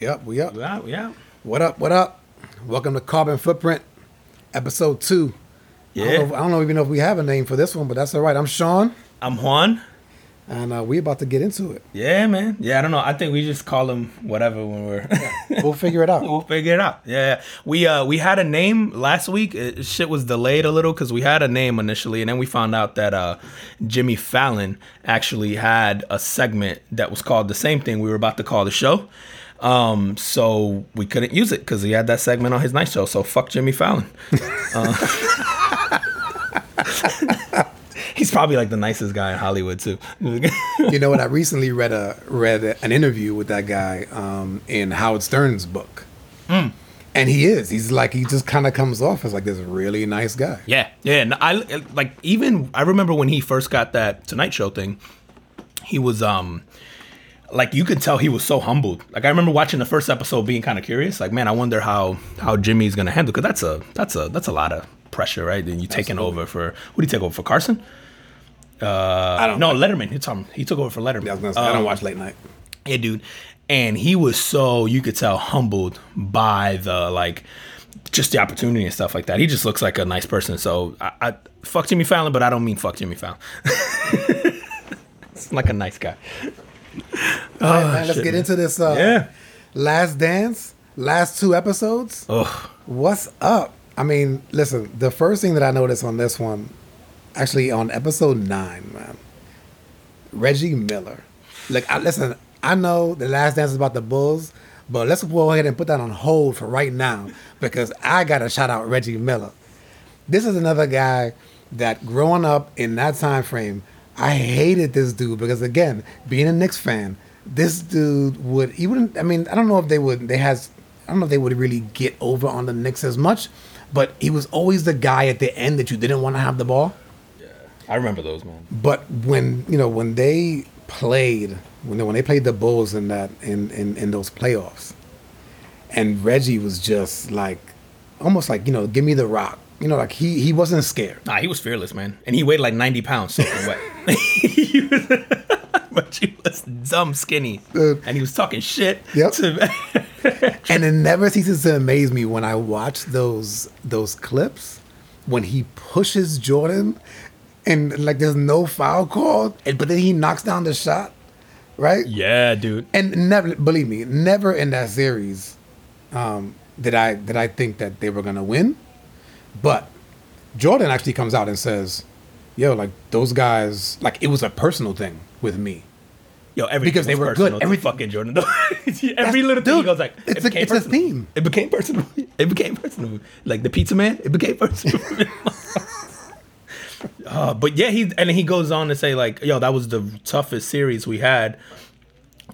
Yep, we up. We out, we out. What up? What up? Welcome to Carbon Footprint, episode two. I Yeah. don't, know I don't know even know if we have a name for this one, but that's all right. I'm Sean, I'm Juan. and uh, we about to get into it. Yeah, man. Yeah, I don't know. I think we just call them whatever when we're. We'll figure it out. we'll figure it out. Yeah, yeah. we uh we had a name last week. It, shit was delayed a little because we had a name initially, and then we found out that uh Jimmy Fallon actually had a segment that was called the same thing we were about to call the show. Um, so we couldn't use it because he had that segment on his night show. So fuck Jimmy Fallon. Uh, he's probably like the nicest guy in Hollywood too. you know what? I recently read a read an interview with that guy um, in Howard Stern's book, Hmm. and he is. He's like he just kind of comes off as like this really nice guy. Yeah, yeah. And I like even I remember when he first got that Tonight Show thing. He was um like you could tell he was so humbled. Like I remember watching the first episode, being kind of curious. Like, man, I wonder how how Jimmy's gonna handle because that's a that's a that's a lot of pressure, right? Then you taking over for who do you take over for Carson? Uh, I don't no Letterman. It's um he took over for Letterman. I was gonna say, I don't Um, watch late night. yeah, dude. And he was so you could tell humbled by the like just the opportunity and stuff like that. He just looks like a nice person. So I, I fuck Jimmy Fallon, but I don't mean fuck Jimmy Fallon. it's like a nice guy. All right, man, let's Oh, shit, get man. into this. Uh, Yeah. Last Dance, last two episodes. Oh, What's up? I mean, listen, the first thing that I noticed on this one, actually on episode nine, man, Reggie Miller. Like, I, listen, I know the last dance is about the Bulls, but let's go ahead and put that on hold for right now because I got to shout out Reggie Miller. This is another guy that growing up in that time frame, I hated this dude because again, being a Knicks fan, this dude would he wouldn't. I mean, I don't know if they would. They has. I don't know if they would really get over on the Knicks as much, but he was always the guy at the end that you didn't want to have the ball. Yeah. I remember those man. But when you know when they played when they, when they played the Bulls in that in, in in those playoffs, and Reggie was just like almost like you know give me the rock. You know, like he he wasn't scared. Nah, he was fearless, man, and he weighed like ninety pounds soaking wet. Was- but he was dumb skinny, Dude. and he was talking shit. Yep. To, and it never ceases to amaze me when I watch those those clips when he pushes Jordan and like there's no foul called, and but then he knocks down the shot, right? yeah, dude. And never believe me, never in that series um, did I did I think that they were gonna win. But Jordan actually comes out and says, "Yo, like those guys, like it was a personal thing with me." Yo, everything Because they were good. Every fucking Jordan. Every little thing he dude, goes like, it's it a- became it's a theme. It became personal. It became personal. Like the pizza man, it became personal. uh, but yeah, he and he goes on to say like, yo, that was the toughest series we had,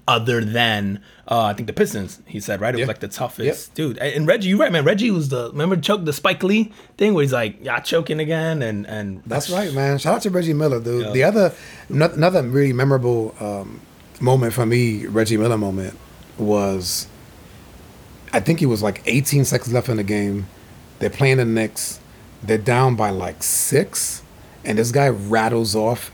other than uh, I think the Pistons. He said right, it Yeah. was like the toughest dude. And Reggie, you're right, man. Reggie was the remember choke the Spike Lee thing where he's like, yeah, choking again, and and That's right, man. Shout out to Reggie Miller, dude. Yeah. The other, another really memorable um, moment for me, Reggie Miller moment, was I think it was like 18 seconds left in the game. They're playing the Knicks. They're down by like six, and this guy rattles off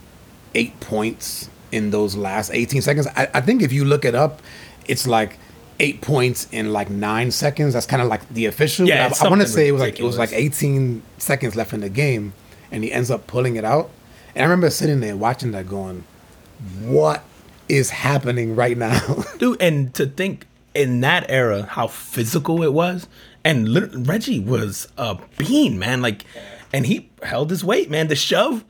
eight points in those last 18 seconds. I, I think if you look it up, it's like eight points in like nine seconds. That's kind of like the official. Yeah, I, I want to say it was like it was like 18 seconds left in the game, and he ends up pulling it out. And I remember sitting there watching that, going, "What is happening right now?" dude and to think in that era how physical it was and lit- reggie was a bean man like and he held his weight man the shove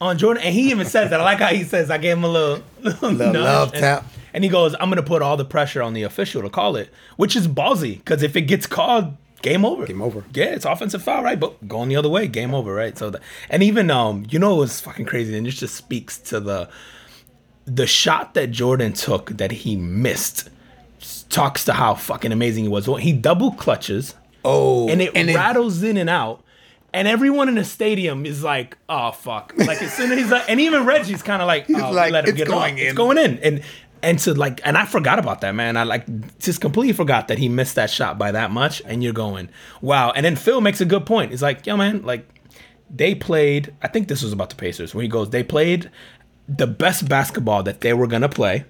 on jordan and he even says that i like how he says i gave him a little, little, Little love and, tap. And he goes i'm gonna put all the pressure on the official to call it which is ballsy because if it gets called game over Game over. yeah it's offensive foul right but going the other way game over right so that and even um you know it was fucking crazy and it just speaks to the the shot that Jordan took that he missed talks to how fucking amazing he was. Well, he double clutches oh, and it rattles in and out. And everyone in the stadium is like, "Oh fuck!" Like as soon as he's like, and even Reggie's kind of like, oh, like, "Let him "It's get going it in." It's going in." And and to like, and I forgot about that, man. I like just completely forgot that he missed that shot by that much. And you're going, "Wow!" And then Phil makes a good point. He's like, "Yo, man, like they played. I think this was about the Pacers where he goes, they played the best basketball that they were gonna play,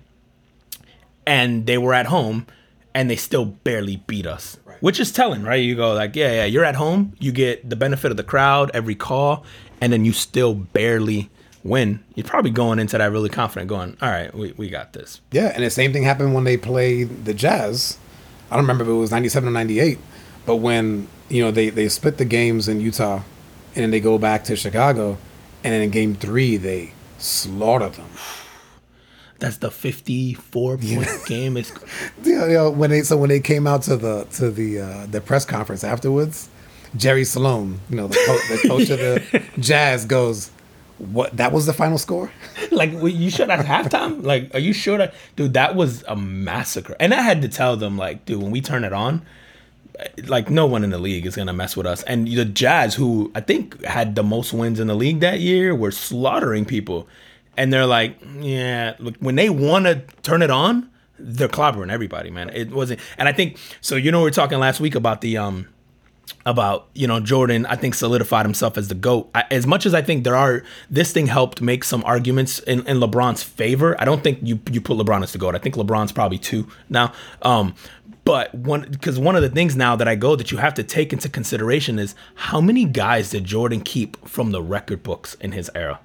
and they were at home, and they still barely beat us, Right. which is telling, right? You go like, yeah, yeah, you're at home, you get the benefit of the crowd, every call, and then you still barely win. You're probably going into that really confident, going, all right, we, we got this. Yeah, and the same thing happened when they played the Jazz. I don't remember if it was 97 or 98, but when, you know, they, they split the games in Utah and then they go back to Chicago, and then in game three, they slaughtered them. That's the 54 point game. It's Yeah, you know, when they so when they came out to the to the uh, the press conference afterwards, Jerry Sloan, you know, the, co- the coach of the Jazz, goes, "What? That was the final score." like wait, you sure at halftime. Like, are you sure that, dude? That was a massacre. And I had to tell them, like, dude, when we turn it on, like no one in the league is gonna mess with us. And the Jazz, who I think had the most wins in the league that year, were slaughtering people. And they're like, yeah, look, when they want to turn it on, they're clobbering everybody, man. It wasn't, and I think so. You know, we were talking last week about the um about you know Jordan. I think solidified himself as the goat. I, as much as I think there are, this thing helped make some arguments in, in LeBron's favor. I don't think you you put LeBron as the goat. I think LeBron's probably two now. Um, but one because one of the things now that I go that you have to take into consideration is how many guys did Jordan keep from the record books in his era?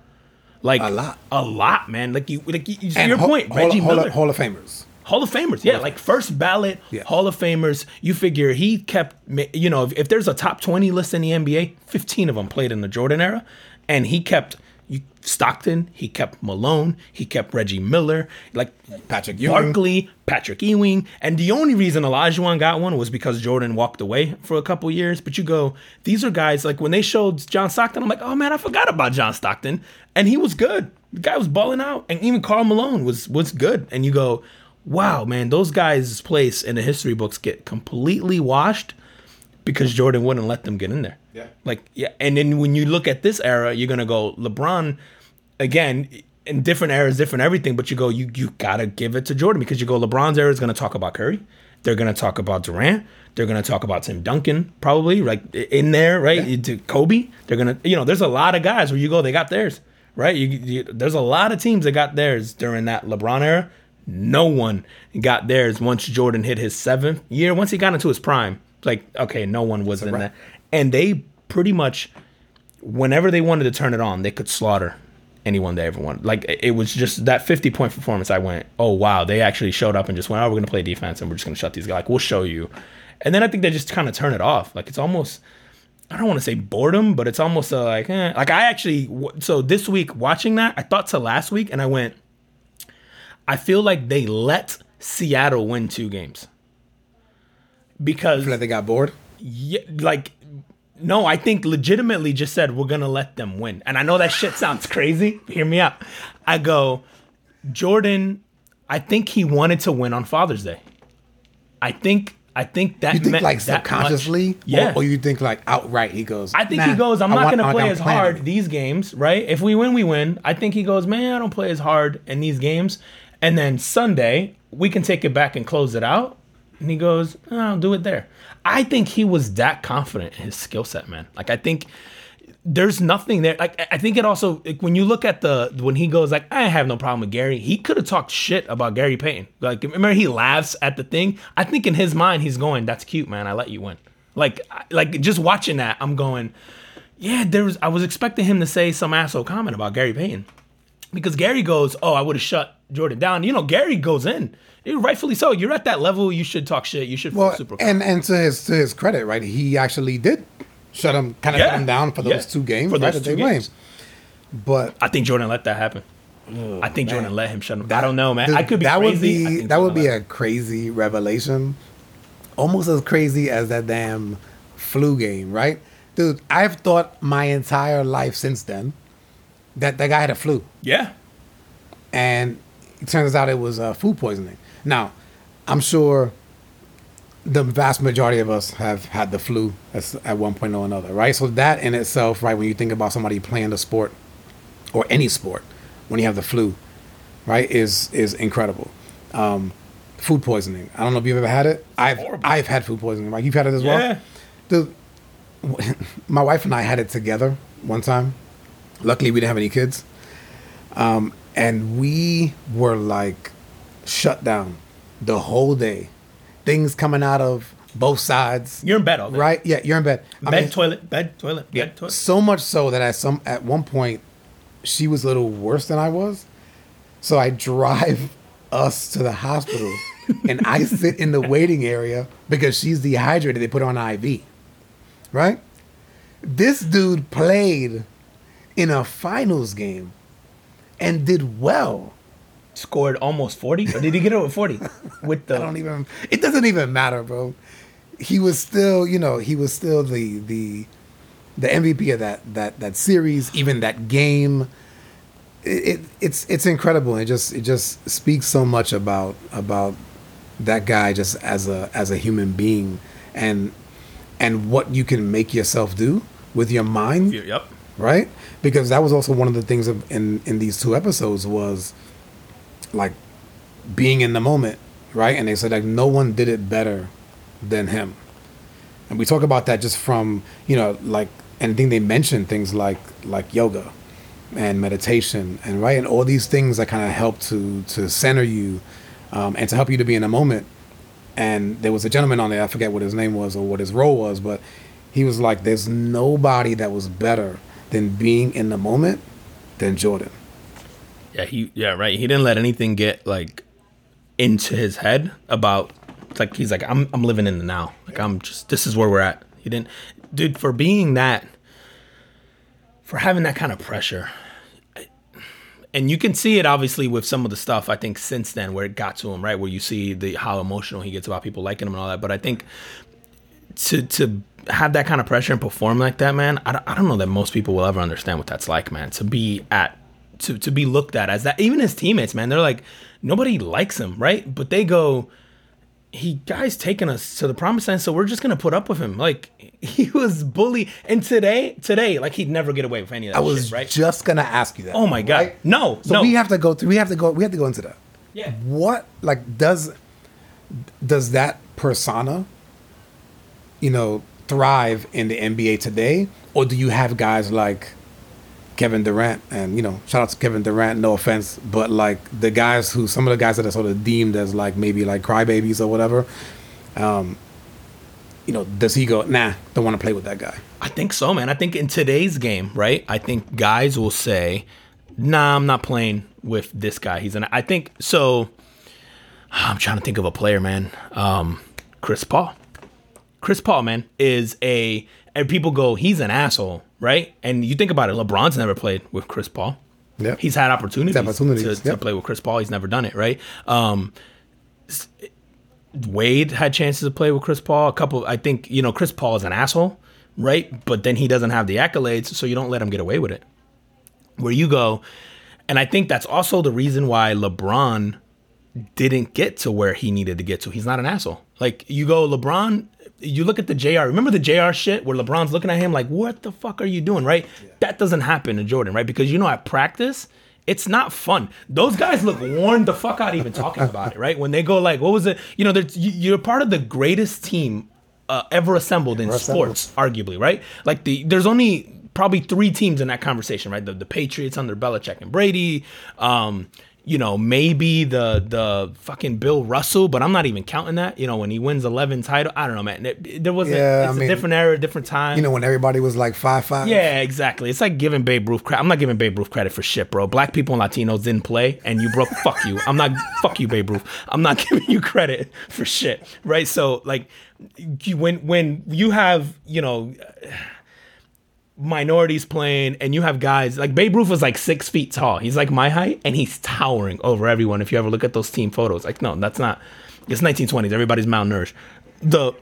Like A lot. a lot, man. Like you, like you, your Hall- point, Reggie Hall, Miller. Hall of Famers. Hall of Famers, yeah, like first ballot Yeah. Hall of Famers. You figure he kept, you know, if, if there's a top 20 list in the NBA, 15 of them played in the Jordan era, and he kept Stockton, he kept Malone, he kept Reggie Miller, like Patrick Ewing. Barkley, Patrick Ewing, and the only reason Olajuwon got one was because Jordan walked away for a couple years. But you go, these are guys like when they showed John Stockton, I'm like, oh man, I forgot about John Stockton, and he was good. The guy was balling out, and even Karl Malone was was good. And you go, wow, man, those guys' place in the history books get completely washed because Jordan wouldn't let them get in there. Yeah. Like, yeah. And then when you look at this era, you're gonna go LeBron again in different eras, different everything, but you go, you you gotta give it to Jordan because you go, LeBron's era is gonna talk about Curry. They're gonna talk about Durant. They're gonna talk about Tim Duncan, probably, like in there, right? Yeah. To Kobe. They're gonna, you know, there's a lot of guys where you go, they got theirs, right? You, you, there's a lot of teams that got theirs during that LeBron era. No one got theirs once Jordan hit his seventh year. Once he got into his prime, like okay, no one was in wrap. that, and they pretty much whenever they wanted to turn it on, they could slaughter anyone they ever wanted. Like it was just that 50 point performance. I went, oh wow, they actually showed up and just went, oh, we're gonna play defense and we're just gonna shut these guys. Like we'll show you. And then I think they just kind of turn it off. Like it's almost, I don't want to say boredom, but it's almost uh, like, eh. like I actually. So this week watching that, I thought to last week, and I went, I feel like they let Seattle win two games because feel like they got bored. yeah, like no, I think legitimately just said we're gonna let them win. And I know that shit sounds crazy. Hear me out. I go, Jordan. I think he wanted to win on Father's Day. I think. I think that You think like subconsciously, Yeah. or, or you think like outright? He goes. I think "Nah, he goes, I'm I not want- to play as hard these games, right? If we win, we win. I think he goes, man, I don't play as hard in these games. And then Sunday, we can take it back and close it out. And he goes, oh, I'll do it there. I think he was that confident in his skill set, man. Like, I think there's nothing there. Like, I- think it also, like, when you look at the, when he goes, like, I have no problem with Gary, he could have talked shit about Gary Payton. Like, remember he laughs at the thing? I think in his mind, he's going, that's cute, man. I let you win. Like, like just watching that, I'm going, yeah, there was. I was expecting him to say some asshole comment about Gary Payton, because Gary goes, "Oh, I would have shut Jordan down." You know, Gary goes in, rightfully so. You're at that level. You should talk shit. You should Well, super. and and to his to his credit, right? He actually did shut him, kind of Yeah. him down for those Yeah. two games, For right? those that two games. But I think Jordan let that happen. Oh, I think Jordan let him shut him. Down. I don't know, man. th- I could be that crazy. would be that would be a crazy revelation, almost as crazy as that damn flu game, right? Dude, I've thought my entire life since then that that guy had a flu. yeah. and it turns out it was uh, food poisoning. Now, I'm sure the vast majority of us have had the flu at one point or another, right? So that in itself, right, when you think about somebody playing the sport or any sport, when you have the flu, right, is is incredible. Um, food poisoning. I don't know if you've ever had it. I've Horrible. I've had food poisoning. Like you've had it as well. Yeah. Dude, my wife and I had it together one time. Luckily, we didn't have any kids. Um, and we were like shut down the whole day. things coming out of both sides. You're in bed all day. right? Yeah, you're in bed. I Bed, mean, toilet, bed, toilet, yeah, bed, toilet. so much so that at some at one point, she was a little worse than I was. So I drive us to the hospital, and I sit in the waiting area because she's dehydrated. They put her on IV, right? This dude played in a finals game and did well. Scored almost 40. Or did he get over 40? With the I don't even. It doesn't even matter, bro. He was still, you know, he was still the the the MVP of that that that series, even that game. It, it it's it's incredible. It just it just speaks so much about about that guy just as a as a human being and and what you can make yourself do with your mind Yep. Right? Because that was also one of the things of, in in these two episodes was like being in the moment, right? And they said like no one did it better than him. And we talk about that just from you know like and I think they mentioned things like like yoga and meditation and right and all these things that kind of help to to center you um, and to help you to be in the moment and there was a gentleman on there i forget what his name was or what his role was but he was like there's nobody that was better than being in the moment than jordan Yeah, he yeah, right. He didn't let anything get like into his head about it's like he's like I'm I'm living in the now. Like I'm just this is where we're at. He didn't dude for being that for having that kind of pressure. And you can see it obviously with some of the stuff I think since then where it got to him, right? Where you see the how emotional he gets about people liking him and all that. But I think to to have that kind of pressure and perform like that, man, I don't, I don't know that most people will ever understand what that's like, man. To be at to to be looked at as that, even his teammates, man, they're like nobody likes him, right? But they go, he guy's taking us to the promised land, so we're just gonna put up with him. Like he was bullied, and today, today, like he'd never get away with any of that i was shit, right? just gonna ask you that oh my god, right? no, so no, we have to go through we have to go we have to go into that yeah. what like does does that persona you know thrive in the NBA today or do you have guys like Kevin Durant and you know shout out to Kevin Durant no offense but like the guys who some of the guys that are sort of deemed as like maybe like crybabies or whatever um you know does he go nah don't want to play with that guy I think so, man. I think in today's game, right? I think guys will say, "Nah, I'm not playing with this guy." He's an. I think so. I'm trying to think of a player, man. Um, Chris Paul. Chris Paul, man, is a. And people go, he's an asshole, right? And you think about it, LeBron's never played with Chris Paul. Yeah. He's had opportunities, opportunities, to, to play with Chris Paul. He's never done it, right? Um, Wade had chances to play with Chris Paul. A couple, I think, you know, Chris Paul is an asshole, right? But then he doesn't have the accolades, so you don't let him get away with it. Where you go, and I think that's also the reason why LeBron didn't get to where he needed to get to. He's not an asshole. Like you go, LeBron. You look at the JR. Remember the JR shit where LeBron's looking at him like, "What the fuck are you doing?" Right? That doesn't happen to Jordan, right? Because you know at practice, it's not fun. Those guys look worn the fuck out even talking about it, right? When they go like, "What was it?" You know, you- you're part of the greatest team uh, ever assembled in assembled. sports, arguably, right? Like the there's only probably three teams in that conversation, right? The the Patriots under Belichick and Brady. Um, you know, maybe the the fucking Bill Russell, but I'm not even counting that. You know, when he wins 11 title, I don't know, man. It- there was Yeah, it's I mean, a different era, different time. you know when everybody was like five five Yeah, exactly. It's like giving Babe Ruth credit. I'm not giving Babe Ruth credit for shit, bro. Black people and Latinos didn't play, and you broke. fuck you. I'm not. Fuck you, Babe Ruth. I'm not giving you credit for shit, right? So like, you, when when you have you know minorities playing, and you have guys like Babe Ruth was like six feet tall. He's like my height, and he's towering over everyone. If you ever look at those team photos, like no, that's not. It's 1920s. Everybody's malnourished. The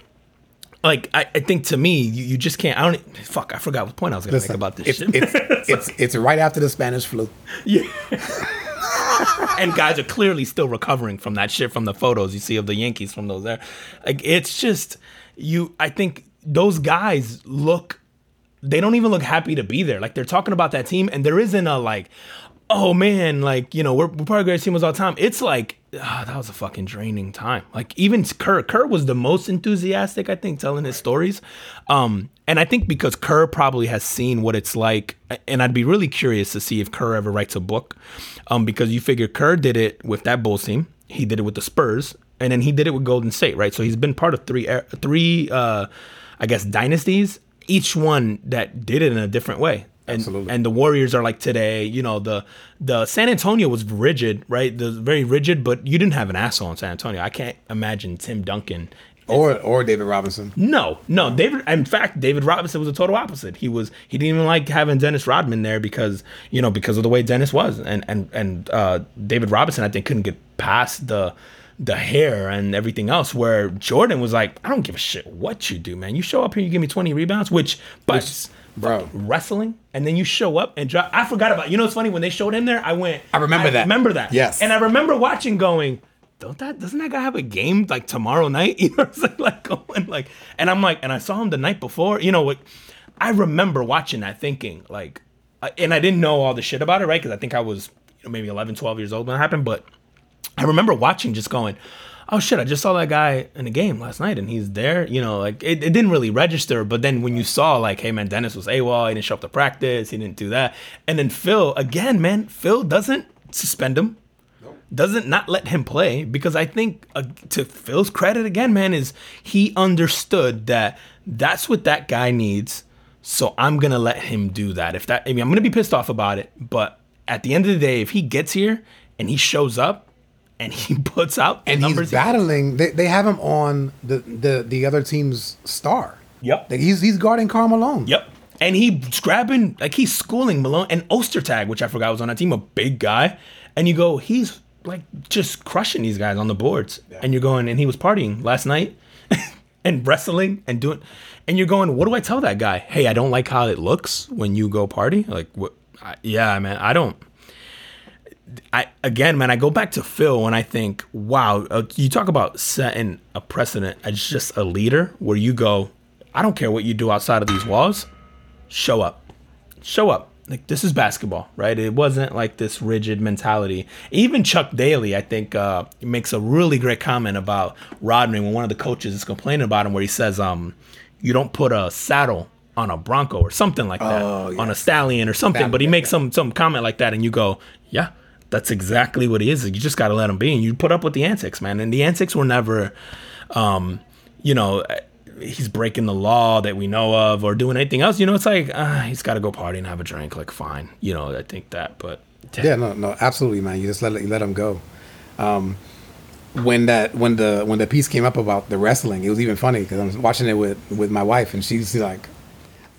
like I, I think to me you, you just can't I don't fuck I forgot what point I was gonna Listen, make about this it's, shit. it's, it's it's right after the Spanish flu. yeah. and guys are clearly still recovering from that shit from the photos you see of the Yankees from those there. Like it's just you I think those guys look they don't even look happy to be there. Like they're talking about that team and there isn't a like oh man, like, you know, we're, we're the greatest team was all time. It's like, ah, that was a fucking draining time. Like even Kerr, Kerr was the most enthusiastic, I think, telling his stories. Um, and I think because Kerr probably has seen what it's like, and I'd be really curious to see if Kerr ever writes a book. Um, because you figure Kerr did it with that Bulls team, he did it with the Spurs, and then he did it with Golden State, right? So he's been part of three er- three uh, I guess dynasties, each one that did it in a different way. And, Absolutely. and the Warriors are like today, you know, the the San Antonio was rigid, right? The very rigid, but you didn't have an asshole in San Antonio. I can't imagine Tim Duncan Or or David Robinson. no, no. David. In fact, David Robinson was the total opposite. He was. He didn't even like having Dennis Rodman there because you know because of the way Dennis was, and and and uh, David Robinson I think couldn't get past the the hair and everything else. Where Jordan was like, I don't give a shit what you do, man. You show up here, you give me twenty rebounds, which but. bro. wrestling, and then you show up and drop. I forgot about. You know, it's funny when they showed him there. I went. I remember that. Remember that? Yes. And I remember watching, going, don't that doesn't that guy have a game like tomorrow night? You know, it's like, like going like, and I'm like, and I saw him the night before. You know what? I remember watching that, thinking like, uh, and I didn't know all the shit about it, right? Because I think I was you know, maybe 11, 12 years old when it happened, but I remember watching, just going. Oh shit! I just saw that guy in the game last night, and he's there. You know, like it, it didn't really register. But then when you saw, like, hey man, Dennis was AWOL. He didn't show up to practice. He didn't do that. And then Phil again, man. Phil doesn't suspend him doesn't not let him play because I think uh, to Phil's credit again, man, is he understood that that's what that guy needs. So I'm gonna let him do that. If that, I mean, I'm gonna be pissed off about it, but at the end of the day, if he gets here and he shows up and he puts out the And numbers, he's battling. They, they have him on the, the the other team's star. Yep. Like, he's he's guarding Karl Malone. Yep. And he's grabbing, like he's schooling Malone and Ostertag, which I forgot was on that team, a big guy. And you go, he's like just crushing these guys on the boards. And you're going, and he was partying last night and wrestling and doing, and you're going, what do I tell that guy? Hey, I don't like how it looks when you go party. Like, what? I, yeah, man, I don't. I again, man, I go back to Phil and I think, wow, uh, you talk about setting a precedent as just a leader where you go, I don't care what you do outside of these walls, show up, show up. Like this is basketball, right? It wasn't like this rigid mentality. Even Chuck Daly, I think, uh, makes a really great comment about Rodman when one of the coaches is complaining about him, where he says, um, "You don't put a saddle on a Bronco or something like that, Oh, on a stallion or something." But he makes some some comment like that, and you go, "Yeah, that's exactly what he is. You just got to let him be, and you put up with the antics, man. And the antics were never, um, you know, he's breaking the law that we know of or doing anything else. You know, it's like uh, he's got to go party and have a drink. Like, fine, you know, I think that, but Yeah, no, no, absolutely, man. You just let you let him go. Um, when that when the when the piece came up about the wrestling, it was even funny because I was watching it with with my wife, and she's like,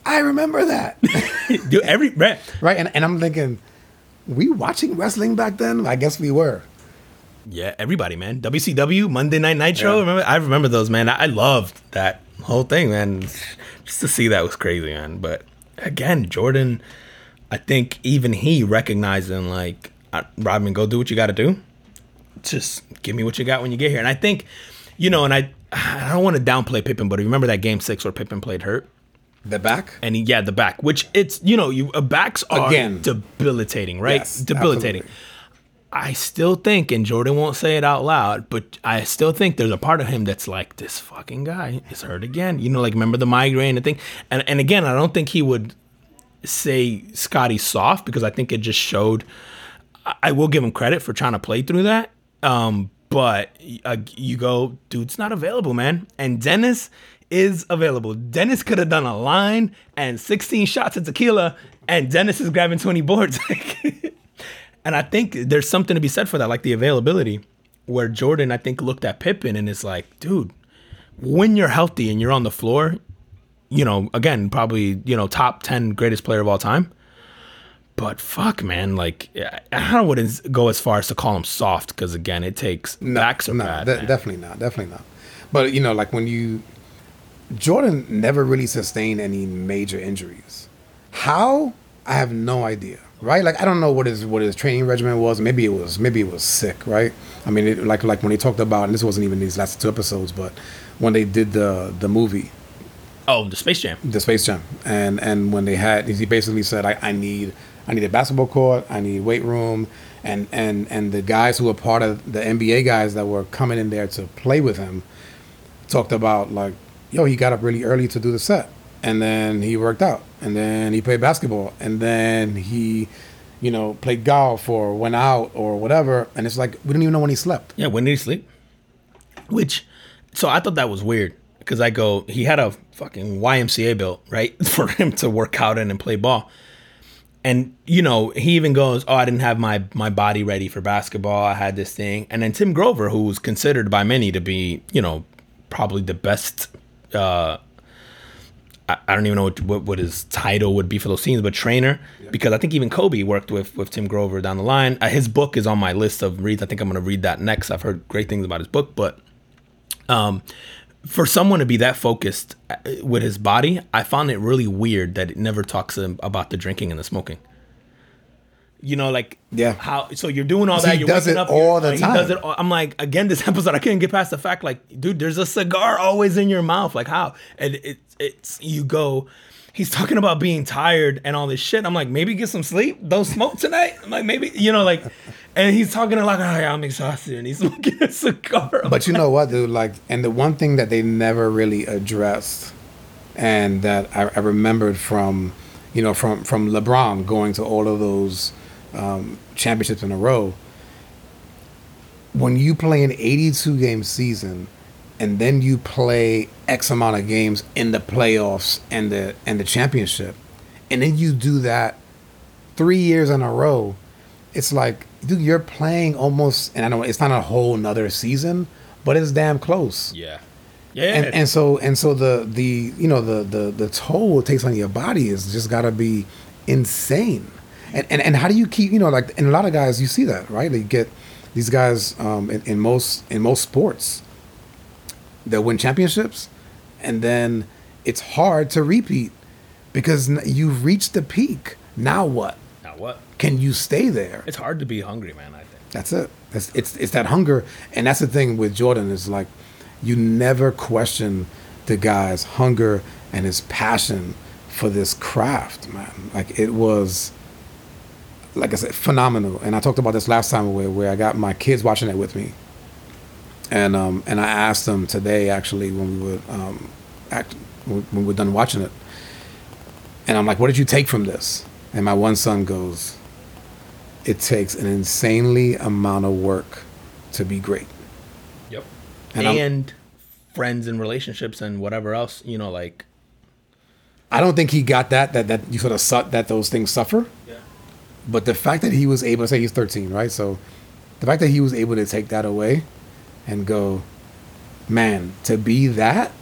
"I remember that." do every right. right, and and I'm thinking, we watching wrestling back then? I guess we were. Yeah, everybody, man. WCW Monday Night Nitro. Yeah. Remember, I remember those, man. I, loved that whole thing, man. Just to see that was crazy, man. But again, Jordan, I think even he recognizing like, uh, Rodman, go do what you got to do. Just give me what you got when you get here. And I think, you know, and I, I don't want to downplay Pippen, but remember that game six where Pippen played hurt. The back. And he, yeah, the back, which it's you know, you uh, backs are Again. debilitating, right? Yes, debilitating. absolutely. I still think, and Jordan won't say it out loud, but I still think there's a part of him that's like, this fucking guy is hurt again. You know, like remember the migraine and thing. And and again, I don't think he would say Scottie soft because I think it just showed. I- I will give him credit for trying to play through that. Um, but uh, you go, dude's not available, man. And Dennis is available. Dennis could have done a line and 16 shots of tequila, and Dennis is grabbing 20 boards. and I think there's something to be said for that, like the availability, where Jordan, I think, looked at Pippen and is like, dude, when you're healthy and you're on the floor, you know, again, probably, you know, top 10 greatest player of all time. But fuck, man, like, I don't want to go as far as to call him soft because, again, it takes backs are no, bad. de- definitely not. Definitely not. But you know, like when you Jordan never really sustained any major injuries. How? I have no idea. Right? Like I don't know what his what his training regimen was. Maybe it was maybe it was sick. Right? I mean, it, like like when he talked about, and this wasn't even these last two episodes, but when they did the the movie, Oh, the Space Jam. the Space Jam, and and when they had, he basically said, I, I need I need a basketball court, I need weight room, and and and the guys who were part of the NBA guys that were coming in there to play with him talked about like, yo, he got up really early to do the set, and then he worked out, and then he played basketball, and then he, you know, played golf or went out or whatever, and it's like we don't even know when he slept. Yeah, when did he sleep? Which, so I thought that was weird because I go, he had a fucking YMCA built, right? For him to work out in and play ball. And, you know, he even goes, Oh, I didn't have my, my body ready for basketball. I had this thing. And then Tim Grover, who's considered by many to be, you know, probably the best, uh, I, I don't even know what, what, what his title would be for those scenes, but trainer, because I think even Kobe worked with, with Tim Grover down the line. Uh, his book is on my list of reads. I think I'm going to read that next. I've heard great things about his book, but, um, for someone to be that focused uh, with his body, I found it really weird that it never talks about the drinking and the smoking. You know, like Yeah. how so you're doing all that. he You're does waking it up, all the like, time. He does it. all- I'm like, again, this episode, I couldn't get past the fact, like, dude, there's a cigar always in your mouth. Like how? And it, it's you go. He's talking about being tired and all this shit. I'm like, maybe get some sleep. Don't smoke tonight. I'm like, maybe you know, like, and he's talking like, oh, yeah, I'm exhausted, and he's smoking a cigar. But you know what, dude? Like, and the one thing that they never really addressed, and that I, I remembered from, you know, from from LeBron going to all of those um, championships in a row. When you play an 82 game season, and then you play X amount of games in the playoffs and the and the championship, and then you do that three years in a row, it's like, dude, you're playing almost, and I know it's not a whole nother season, but it's damn close. yeah, yeah. And, and so and so the the you know the the the toll it takes on your body is just got to be insane. And, and and how do you keep you know like and a lot of guys you see that right they get these guys um, in, in most in most sports that win championships and then it's hard to repeat because you've reached the peak now what now what? can you stay there It's hard to be hungry, man. I think. that's it. That's, it's it's that hunger, and that's the thing with Jordan is like, you never question the guy's hunger and his passion for this craft, man. Like it was, like I said, phenomenal. And I talked about this last time where where I got my kids watching it with me, and um and I asked them today actually when we were um act when we were done watching it, and I'm like, what did you take from this? And my one son goes, it takes an insanely amount of work to be great. Yep. And And, friends and relationships and whatever else, you know, like I don't think he got that that that you sort of su- that those things suffer. But the fact that he was able to say he's 13, right? So the fact that he was able to take that away and go, man, to be that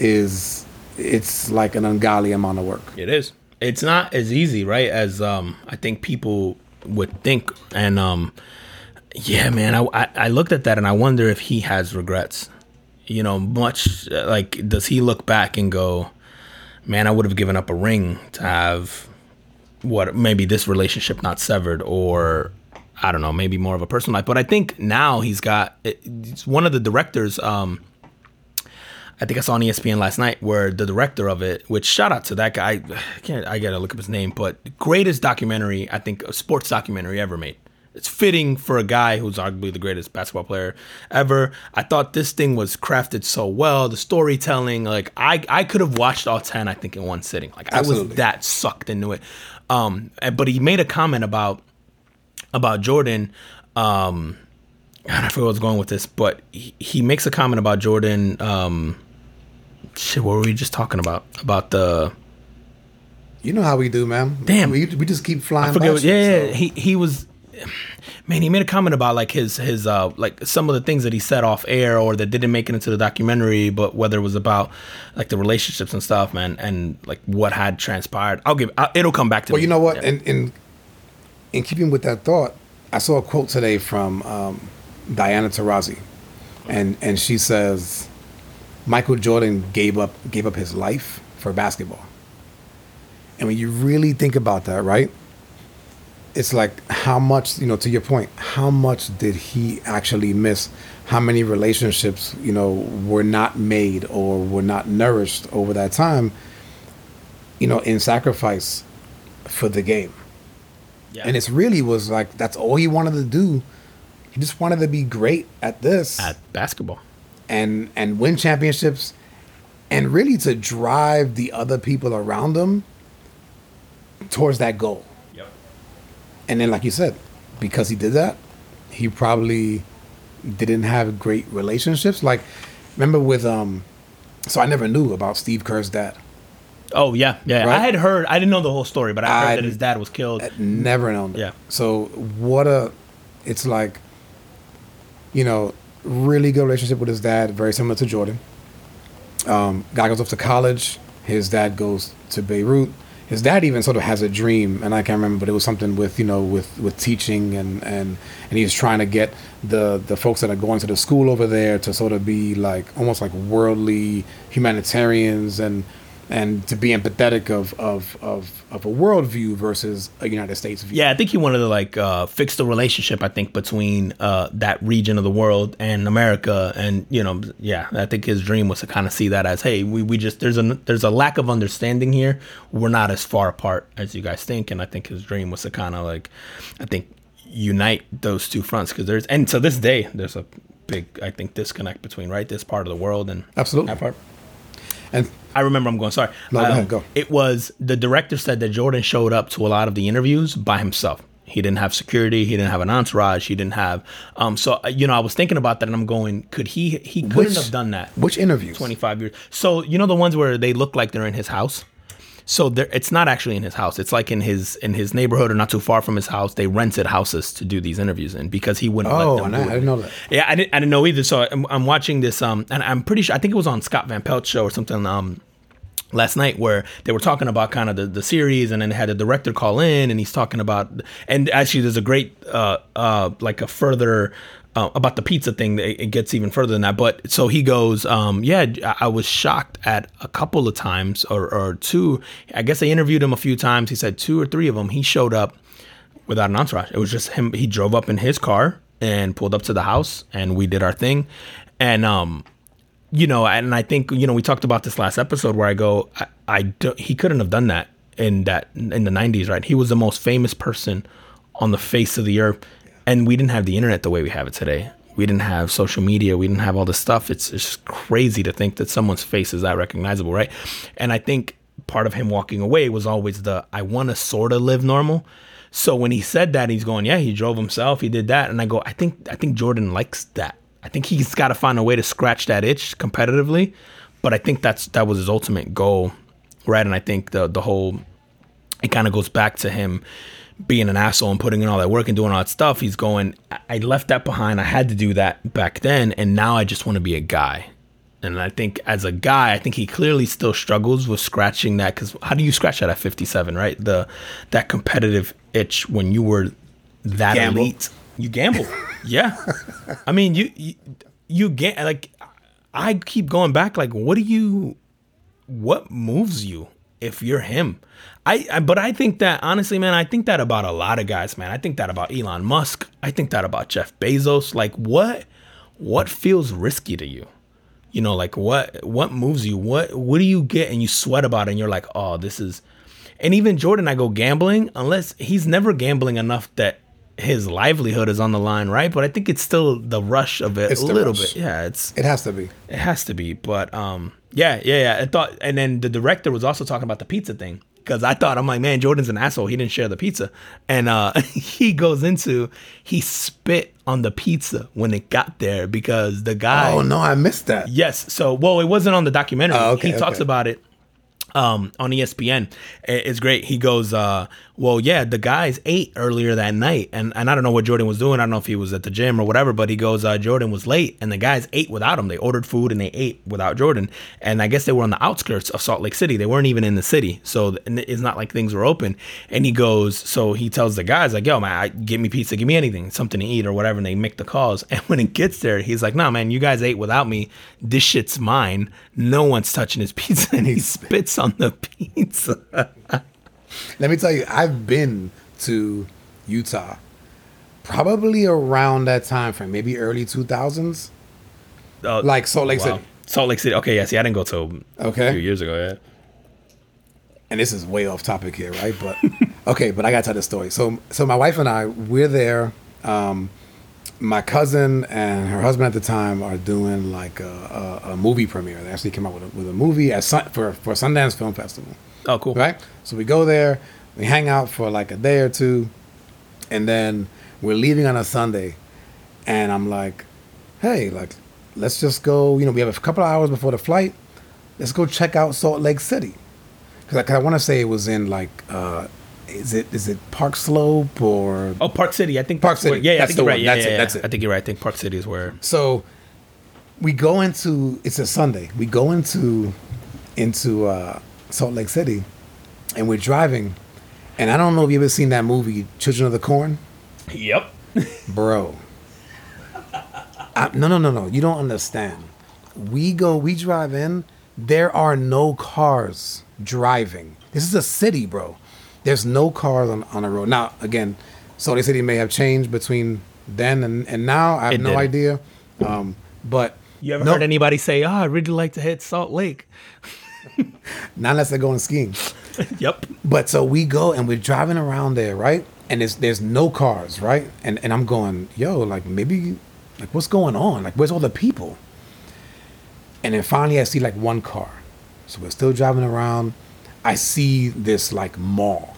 is it's like an ungodly amount of work. it is. It's not as easy, right, as um I think people would think. And um yeah, man, I I, I looked at that and I wonder if he has regrets. You know, much like does he look back and go, "Man, I would have given up a ring to have what maybe this relationship not severed or I don't know, maybe more of a personal life. But I think now he's got it's one of the directors. Um, I think I saw on ESPN last night where the director of it, which shout out to that guy. I can't I gotta look up his name, but greatest documentary I think a sports documentary ever made. It's fitting for a guy who's arguably the greatest basketball player ever. I thought this thing was crafted so well. The storytelling, like I, I could have watched all ten. I think in one sitting. Like I was that sucked into it. Um, but he made a comment about about Jordan. Um, God, I forget where I was going with this, but he, he makes a comment about Jordan. Um, shit, what were we just talking about? About the You know how we do, man. Damn. we, we just keep flying. I forget. What, yeah, yeah, he he was. Man, he made a comment about like his his uh like some of the things that he said off air or that didn't make it into the documentary, but whether it was about like the relationships and stuff, man, and like what had transpired. I'll give. i it'll come back to Well, me. you know what? Yeah. In, in in keeping with that thought, I saw a quote today from um, Diana Taurasi, and and she says, Michael Jordan gave up gave up his life for basketball. And when you really think about that, right? It's like how much, you know, to your point, how much did he actually miss? How many relationships, you know, were not made or were not nourished over that time, you know, in sacrifice for the game. yeah. And it's really was like that's all he wanted to do. He just wanted to be great at this at basketball. and and win championships and really to drive the other people around him towards that goal. And then like you said, because he did that, he probably didn't have great relationships. Like, remember with um, so I never knew about Steve Kerr's dad. Oh yeah, yeah. Right? I had heard. I didn't know the whole story, but I heard I- that his dad was killed. I'd never known that. Yeah. So what a, it's like, you know, really good relationship with his dad, very similar to Jordan. Um, guy goes off to college. His dad goes to Beirut. His dad even sort of has a dream, and I can't remember, but it was something with you know with with teaching and and and he's trying to get the the folks that are going to the school over there to sort of be like almost like worldly humanitarians and and to be empathetic of of of, of a worldview versus a United States view. Yeah, I think he wanted to like uh, fix the relationship. I think between uh, that region of the world and America, and you know, yeah, I think his dream was to kind of see that as, hey, we, we just there's a there's a lack of understanding here. We're not as far apart as you guys think, and I think his dream was to kind of like, I think, unite those two fronts because there's and to this day there's a big I think disconnect between right this part of the world and Absolutely. that part. And I remember I'm going, sorry. No, go Um, ahead, go. It was the director said that Jordan showed up to a lot of the interviews by himself. He didn't have security. He didn't have an entourage. He didn't have. Um. So uh, you know, I was thinking about that, and I'm going, could he? He couldn't Which- have done that. which interviews? 25 years. So you know the ones where they look like they're in his house. So there, it's not actually in his house. It's like in his in his neighborhood or not too far from his house. They rented houses to do these interviews in because he wouldn't. Oh, let them I. I didn't know that. Yeah, I didn't, I didn't know either. So I'm, I'm watching this, um, and I'm pretty sure I think it was on Scott Van Pelt show or something, um, last night where they were talking about kind of the, the series, and then had the director call in, and he's talking about, and actually there's a great, uh, uh, like a further. Uh, about the pizza thing, it, gets even further than that. But so he goes, um, yeah, I- I was shocked at a couple of times or, or two. I guess they interviewed him a few times. He said two or three of them. He showed up without an entourage. It was just him. He drove up in his car and pulled up to the house, and we did our thing. And um, you know, and I think you know we talked about this last episode where I go, I, I do, he couldn't have done that in that in the '90s, right? He was the most famous person on the face of the earth, and we didn't have the internet the way we have it today. We didn't have social media. We didn't have all this stuff. It's, it's just crazy to think that someone's face is that recognizable, right? And I think part of him walking away was always the I want to sort of live normal. So when he said that, he's going, yeah, he drove himself, he did that, and I go, I think I think Jordan likes that. I think he's got to find a way to scratch that itch competitively, but I think that's that was his ultimate goal, right? And I think the the whole it kind of goes back to him being an asshole and putting in all that work and doing all that stuff. He's going, I- left that behind. I had to do that back then, and now I just want to be a guy. And I think as a guy, I think he clearly still struggles with scratching that because how do you scratch that at 57, right? The that competitive itch when you were that Gamble. elite. You gamble, yeah. I mean, you you, you get like I keep going back. Like, what do you what moves you if you're him? I, I but I think that honestly, man, I think that about a lot of guys, man. I think that about Elon Musk. I think that about Jeff Bezos. Like what what feels risky to you? You know, like what what moves you? What what do you get and you sweat about it and you're like, "Oh, this is and even Jordan, I go gambling unless he's never gambling enough that his livelihood is on the line, right? But I think it's still the rush of it It's a little rush. bit. Yeah, it's It has to be. it has to be, but um, yeah, yeah, yeah. I thought, and then the director was also talking about the pizza thing because I thought I'm like, man, Jordan's an asshole. He didn't share the pizza, and uh, he goes into he spit on the pizza when it got there because the guy. Oh no, I missed that. Yes. So, well, it wasn't on the documentary. Oh, okay, he talks okay. about it um, on ESPN. It's great. He goes, uh, well, yeah, the guys ate earlier that night, and, and I don't know what Jordan was doing. I don't know if he was at the gym or whatever, but he goes, uh, Jordan was late, and the guys ate without him. They ordered food and they ate without Jordan, and I guess they were on the outskirts of Salt Lake City. They weren't even in the city, so it's not like things were open. And he goes, so he tells the guys like, yo, man, I, give me pizza, give me anything, something to eat or whatever, and they make the calls. And when it gets there, he's like, nah, man, you guys ate without me. This shit's mine. No one's touching his pizza, and he spits on the pizza. Let me tell you, I've been to Utah probably around that time frame, maybe early 2000s. Uh, Like Salt Lake wow. City. Salt Lake City. Okay, yeah. See, I didn't go till Okay. a few years ago. Yeah. and this is way off topic here, right? But okay, but I gotta tell the story. So, so my wife and I, we're there. Um, my cousin and her husband at the time are doing like a, a, a movie premiere. They actually came out with a, with a movie at Sun, for for Sundance Film Festival, Oh, cool. right? So we go there, we hang out for like a day or two, and then we're leaving on a Sunday, and I'm like, hey, like, let's just go. You know, we have a couple of hours before the flight. Let's go check out Salt Lake City, because I, I want to say it was in like, uh, is it is it Park Slope or Oh, Park City. I think Park that's City. where- yeah, yeah, I That's think the you're right. Yeah, That's yeah, it. yeah. That's it. I think you're right. I think Park City is where. So we go into it's a Sunday. We go into into uh, Salt Lake City, and we're driving. And I don't know if you ever seen that movie Children of the Corn, Yep. bro. I, no, no, no, no. You don't understand. We go, we drive in. There are no cars driving. This is a city, bro. There's no cars on, on the road. Now, again, Salt Lake City may have changed between then and, and now. I have It no did. idea. Um, but You ever no- heard anybody say, "Oh, I'd really like to hit Salt Lake"? Not unless they're going skiing. yep. But so we go and we're driving around there, right? And there's there's no cars, right? And and I'm going, yo, like maybe like what's going on? Like where's all the people? And then finally I see like one car. So we're still driving around. I see this like mall.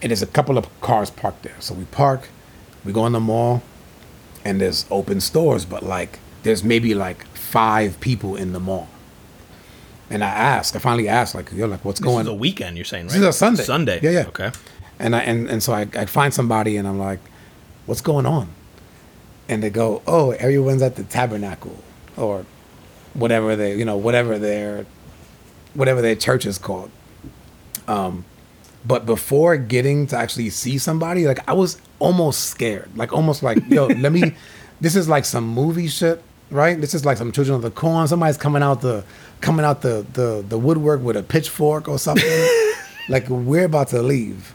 And there's a couple of cars parked there. So we park, we go in the mall, and there's open stores, but like there's maybe like five people in the mall. And I asked, I finally asked, like, yo, like what's This going is a weekend. You're saying, right? This is a Sunday. Sunday. Yeah, yeah. Okay. and I and, and so I, I find somebody and I'm like, what's going on? And they go, oh, everyone's at the tabernacle or whatever they you know whatever their whatever their church is called. Um, but before getting to actually see somebody, like I was almost scared, like almost like yo, let me. This is like some movie shit, right? This is like some Children of the Corn. Somebody's coming out the coming out the the the woodwork with a pitchfork or something. like we're about to leave.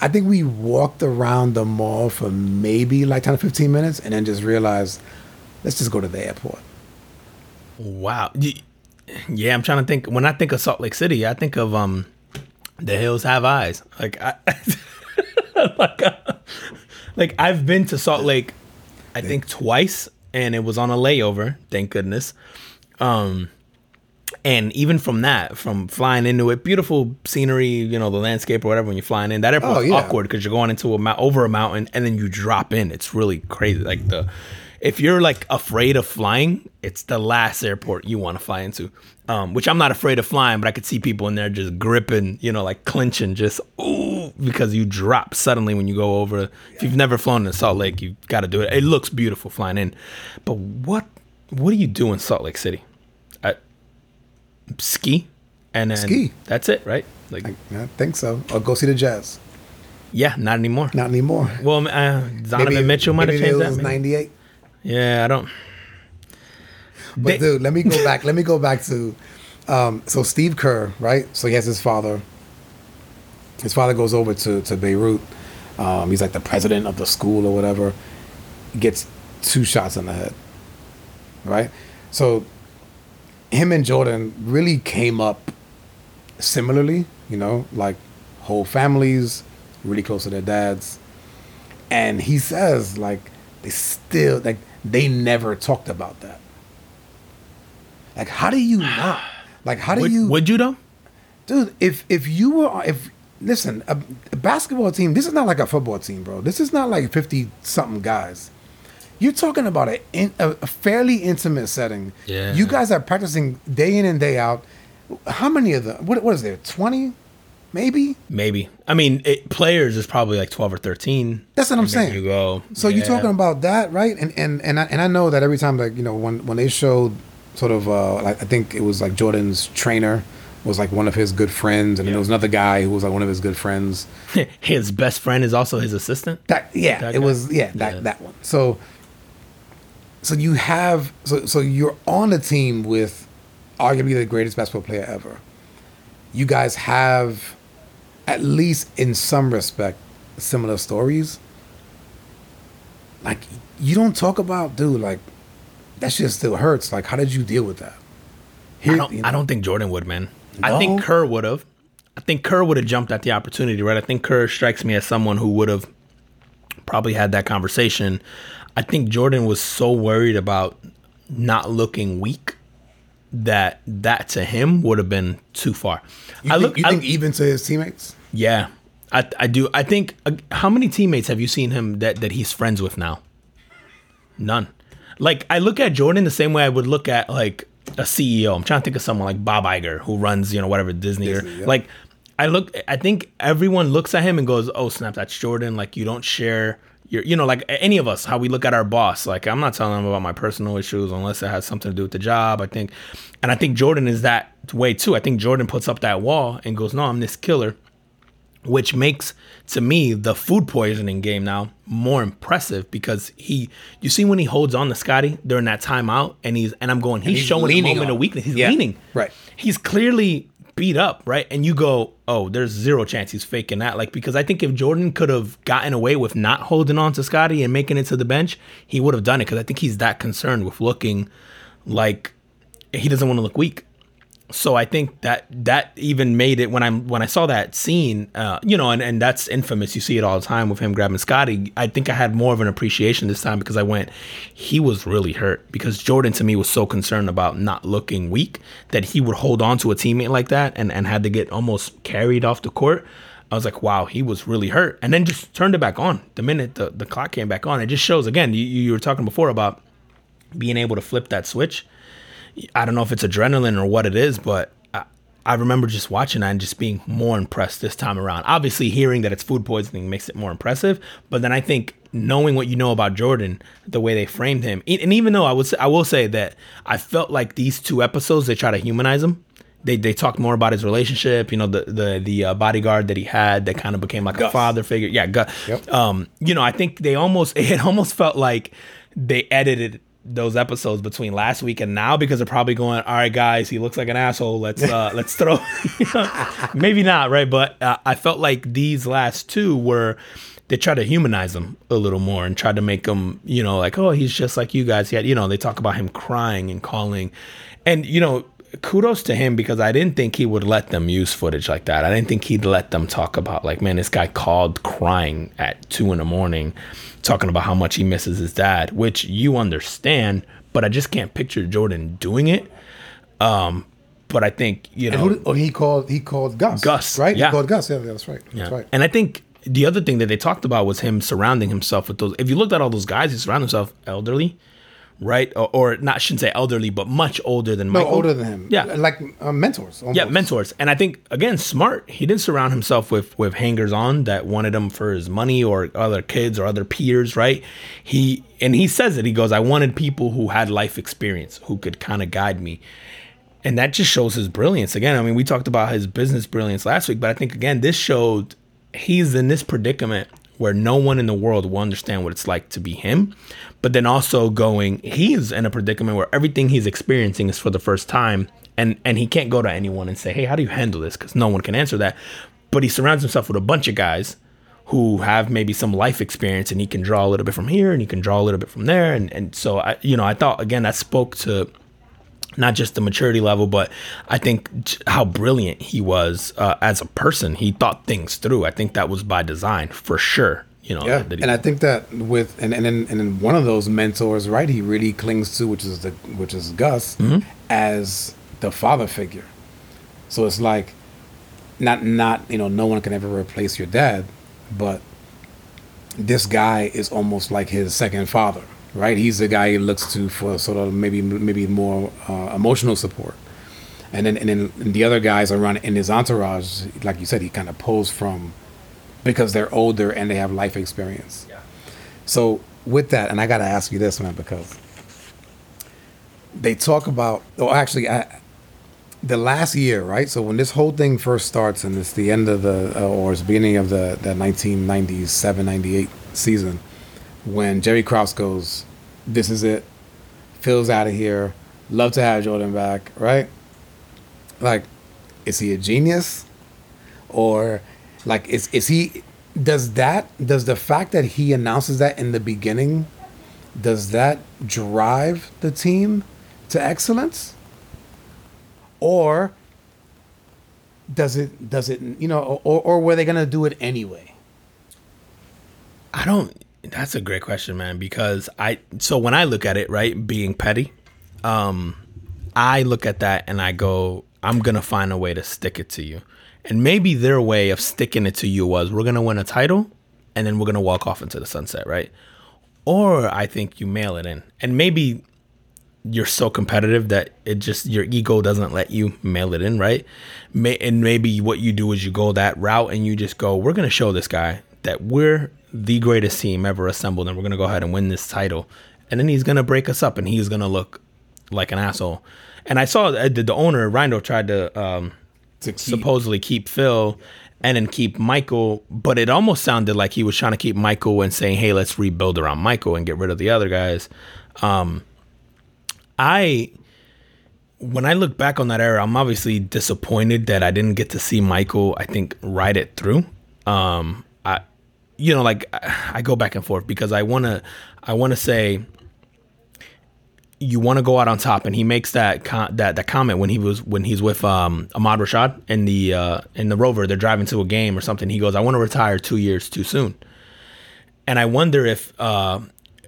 I think we walked around the mall for maybe like 10 or 15 minutes and then just realized, let's just go to the airport. Wow. Yeah, I'm trying to think. When I think of Salt Lake City, I think of um, the hills have eyes. Like I, like, uh, like I've been to Salt Lake, I think twice, and it was on a layover. Thank goodness. Um, and even from that, from flying into it, beautiful scenery, you know, the landscape or whatever. When you're flying in, that airport's Oh, yeah. awkward because you're going into a mount over a mountain and then you drop in. It's really crazy. Like the, if you're like afraid of flying, it's the last airport you want to fly into. Um, which I'm not afraid of flying, but I could see people in there just gripping, you know, like clenching, just ooh, because you drop suddenly when you go over. If you've never flown to Salt Lake, you got to do it. It looks beautiful flying in, but what, what do you do in Salt Lake City? I, ski, and then Ski. That's it, right? Like, I think so. Or go see the Jazz. yeah, not anymore. Not anymore. Well, uh, Donovan Mitchell might have maybe changed it that. was maybe. 98. Yeah, I don't. But They- dude, let me go back. let me go back to um, so Steve Kerr, right? So he has his father. His father goes over to to Beirut. Um, he's like the president of the school or whatever. Gets two shots in the head. Right. So him and Jordan really came up similarly. You know, like whole families, really close to their dads. And he says like they still like they never talked about that. Like, how do you not? Like, how do Would, you, would you though? dude? If if you were, if listen, a, a basketball team. This is not like a football team, bro. This is not like fifty something guys. You're talking about a, in, a, a fairly intimate setting. Yeah. You guys are practicing day in and day out. How many of them? What what is there? Twenty, maybe. Maybe. I mean, it, players is probably like twelve or thirteen. That's what I'm saying. You go. So you're talking about that, right? And and and I, and I know that every time, like you know, when when they showed sort of, uh, like I think it was like Jordan's trainer was like one of his good friends, and then there was another guy who was like one of his good friends. his best friend is also his assistant. That yeah, That it was yeah that Yeah. that one. So so you have so so you're on a team with arguably the greatest basketball player ever. You guys have at least in some respect similar stories. Like you don't talk about dude like that shit still hurts. Like how did you deal with that? Here, I don't. you know, I don't think Jordan would, man. I think Kerr would have. I think Kerr would have jumped at the opportunity, right? I think Kerr strikes me as someone who would have probably had that conversation. I think Jordan was so worried about not looking weak that that to him would have been too far. you I think, look. you I- think even to his teammates? yeah, I I do. I think uh, how many teammates have you seen him that that he's friends with now? None. Like I look at Jordan the same way I would look at like a CEO. I'm trying to think of someone like Bob Iger who runs, you know, whatever Disney, Disney, or yeah. like I look I think everyone looks at him and goes, "Oh, snap, that's Jordan." Like you don't share your you know, like any of us how we look at our boss. Like I'm not telling him about my personal issues unless it has something to do with the job. I think and I think Jordan is that way too. I think Jordan puts up that wall and goes, "No, I'm this killer." which makes to me the food poisoning game now more impressive because he you see when he holds on to Scottie during that timeout and he's and I'm going he's, he's showing a moment on of weakness he's Yeah, leaning right. he's clearly beat up right? And you go oh there's zero chance he's faking that. Like because I think if Jordan could have gotten away with not holding on to Scottie and making it to the bench he would have done it. Because I think he's that concerned with looking like he doesn't want to look weak so I think that that even made it when I'm when I saw that scene, uh, you know, and, and that's infamous. You see it all the time with him grabbing Scottie. I think I had more of an appreciation this time because I went, he was really hurt because Jordan to me was so concerned about not looking weak that he would hold on to a teammate like that and, and had to get almost carried off the court. I was like, wow, he was really hurt, and then just turned it back on the minute the, the clock came back on. It just shows again. You, you were talking before about being able to flip that switch. I don't know if it's adrenaline or what it is, but I, I remember just watching that and just being more impressed this time around. Obviously, hearing that it's food poisoning makes it more impressive, but then I think knowing what you know about Jordan, the way they framed him, and even though I would say, I will say that I felt like these two episodes they try to humanize him. They, they talked more about his relationship, you know, the the the uh, bodyguard that he had that kind of became like a father figure. Yeah, Gus. Yep. Um, you know, I think they almost it almost felt like they edited those episodes between last week and now because they're probably going, all right, guys, he looks like an asshole. Let's uh, let's throw. Maybe not, right? But uh, I felt like these last two were they try to humanize him a little more and try to make him, you know, like, oh, he's just like you guys. Yet, you know, they talk about him crying and calling, and you know. Kudos to him because I didn't think he would let them use footage like that. I didn't think he'd let them talk about like, man, this guy called crying at two in the morning, talking about how much he misses his dad, which you understand, but I just can't picture Jordan doing it. Um, but I think you know, who oh, he called he called Gus. Gus, right? yeah. He called Gus. Yeah, that's right. Yeah. That's right. And I think the other thing that they talked about was him surrounding himself with those. If you looked at all those guys, he surrounded himself elderly, right? Or, or not, I shouldn't say elderly, but much older than no, older than him. Yeah. like uh, mentors. Almost. Yeah, mentors. And I think again, smart. He didn't surround himself with with hangers on that wanted him for his money or other kids or other peers, right? He and he says it. He goes, "I wanted people who had life experience, who could kind of guide me." And that just shows his brilliance. Again, I mean, we talked about his business brilliance last week, but I think again, this showed he's in this predicament where no one in the world will understand what it's like to be him. But then also going, he's in a predicament where everything he's experiencing is for the first time. And and he can't go to anyone and say, Hey, how do you handle this? Because no one can answer that. But he surrounds himself with a bunch of guys who have maybe some life experience and he can draw a little bit from here and he can draw a little bit from there. And and so I you know, I thought again that spoke to not just the maturity level, but I think how brilliant he was uh, as a person. He thought things through. I think that was by design for sure. You know, Yeah, he- and I think that with and and then and then one of those mentors, right? He really clings to, which is the which is Gus, Mm-hmm. as the father figure. So it's like, not not you know, no one can ever replace your dad, but this guy is almost like his second father, right? He's the guy he looks to for sort of maybe maybe more uh, emotional support. And then and then the other guys around in his entourage, like you said, he kind of pulls from because they're older and they have life experience. Yeah. So with that, and I got to ask you this, man, because they talk about, oh, actually, I, the last year, right? So when this whole thing first starts, and it's the end of the, uh, or it's beginning of the, the 1997, 98 season, when Jerry Krause goes, this is it, Phil's out of here, love to have Jordan back, right? Like, is he a genius? Or, like, is, is he, does that, does the fact that he announces that in the beginning, does that drive the team to excellence? Or does it, does it, you know, or, or were they going to do it anyway? I don't. That's a great question, man. Because I so when I look at it, right, being petty, um, I look at that and I go, I'm gonna find a way to stick it to you. And maybe their way of sticking it to you was we're gonna win a title, and then we're gonna walk off into the sunset, right? or I think you mail it in. And maybe you're so competitive that it just your ego doesn't let you mail it in, right? May, and maybe what you do is you go that route and you just go, we're going to show this guy that we're the greatest team ever assembled and we're to go ahead and win this title. And then he's to break us up and he's to look like an asshole. And I saw the, the owner, Reinsdorf, tried to, um, to keep. supposedly keep Phil and then keep Michael, but it almost sounded like he was trying to keep Michael and saying, hey, let's rebuild around Michael and get rid of the other guys. Um, I when I look back on that era, I'm obviously disappointed that I didn't get to see Michael. I think ride it through. Um, I, you know, like I go back and forth because I wanna, I wanna say, you want to go out on top, and he makes that that that comment when he was when he's with um, Ahmad Rashad in the uh, in the Rover. They're driving to a game or something. He goes, "I want to retire two years too soon," and I wonder if uh,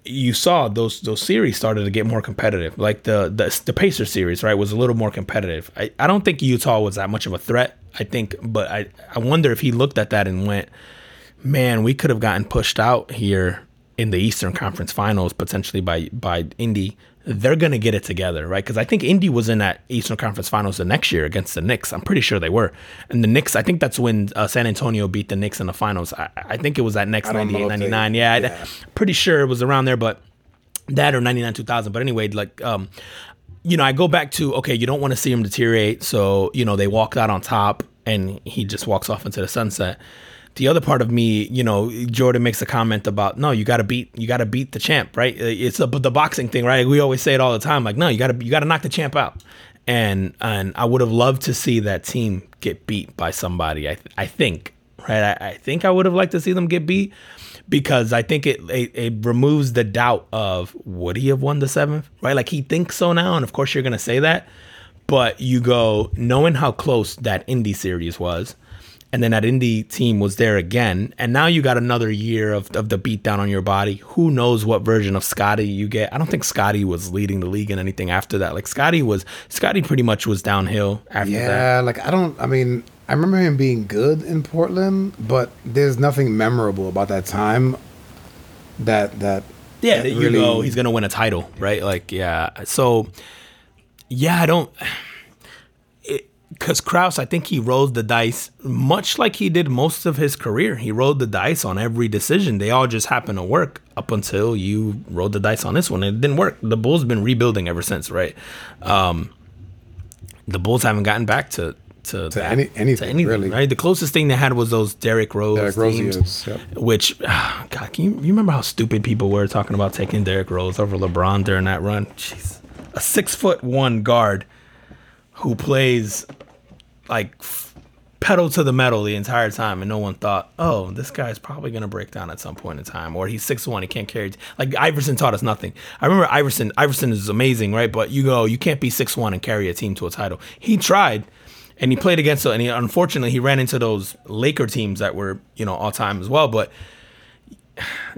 you saw those those series started to get more competitive. Like the the the Pacer series, right, was a little more competitive. I, I don't think Utah was that much of a threat. I think, but I I wonder if he looked at that and went, man, we could have gotten pushed out here in the Eastern Conference Finals potentially by by Indy they're going to get it together, right? Because I think Indy was in that Eastern Conference Finals the next year against the Knicks. I'm pretty sure they were. And the Knicks, I think that's when uh, San Antonio beat the Knicks in the finals. I, I think it was that next 98, 99. They, yeah, yeah. pretty sure it was around there, but that or 99, 2000. But anyway, like, um, you know, I go back to, okay, you don't want to see him deteriorate. So, you know, they walked out on top and he just walks off into the sunset the other part of me, you know, Jordan makes a comment about no, you got to beat you got to beat the champ, right? Uh, it's a, the boxing thing, right? We always say it all the time, like no, you got to you got to knock the champ out. And and I would have loved to see that team get beat by somebody. I I think right. I, I think I would have liked to see them get beat because I think it, it, it removes the doubt of would he have won the seventh, right? Like he thinks so now, and of course you're gonna say that, but you go knowing how close that Indy series was and then that Indy team was there again, and now you got another year of, of the beatdown on your body. Who knows what version of Scottie you get? I don't think Scottie was leading the league in anything after that. Like Scottie was, Scottie pretty much was downhill after yeah, that. Yeah, like I don't. I mean, I remember him being good in Portland, but there's nothing memorable about that time. That that yeah, that you really, go, he's gonna win a title, right? Like yeah, so yeah, I don't because Krause, I think he rolled the dice much like he did most of his career. He rolled the dice on every decision. They all just happened to work up until you rolled the dice on this one. It didn't work. The Bulls been rebuilding ever since, right? Um, the Bulls haven't gotten back to to, to any, anything, to anything really. right? The closest thing they had was those Derrick Rose Derrick teams, Rose yep. which oh, God, can you, you remember how stupid people were talking about taking Derrick Rose over LeBron during that run? Jeez, a six foot one guard who plays like pedal to the metal the entire time, and no one thought, oh, this guy's probably gonna break down at some point in time, or he's six one, he can't carry. Like Iverson taught us nothing. I remember Iverson. Iverson is amazing, right? But you go, you can't be six one and carry a team to a title. He tried, and he played against, and he, unfortunately he ran into those Laker teams that were you know all time as well, but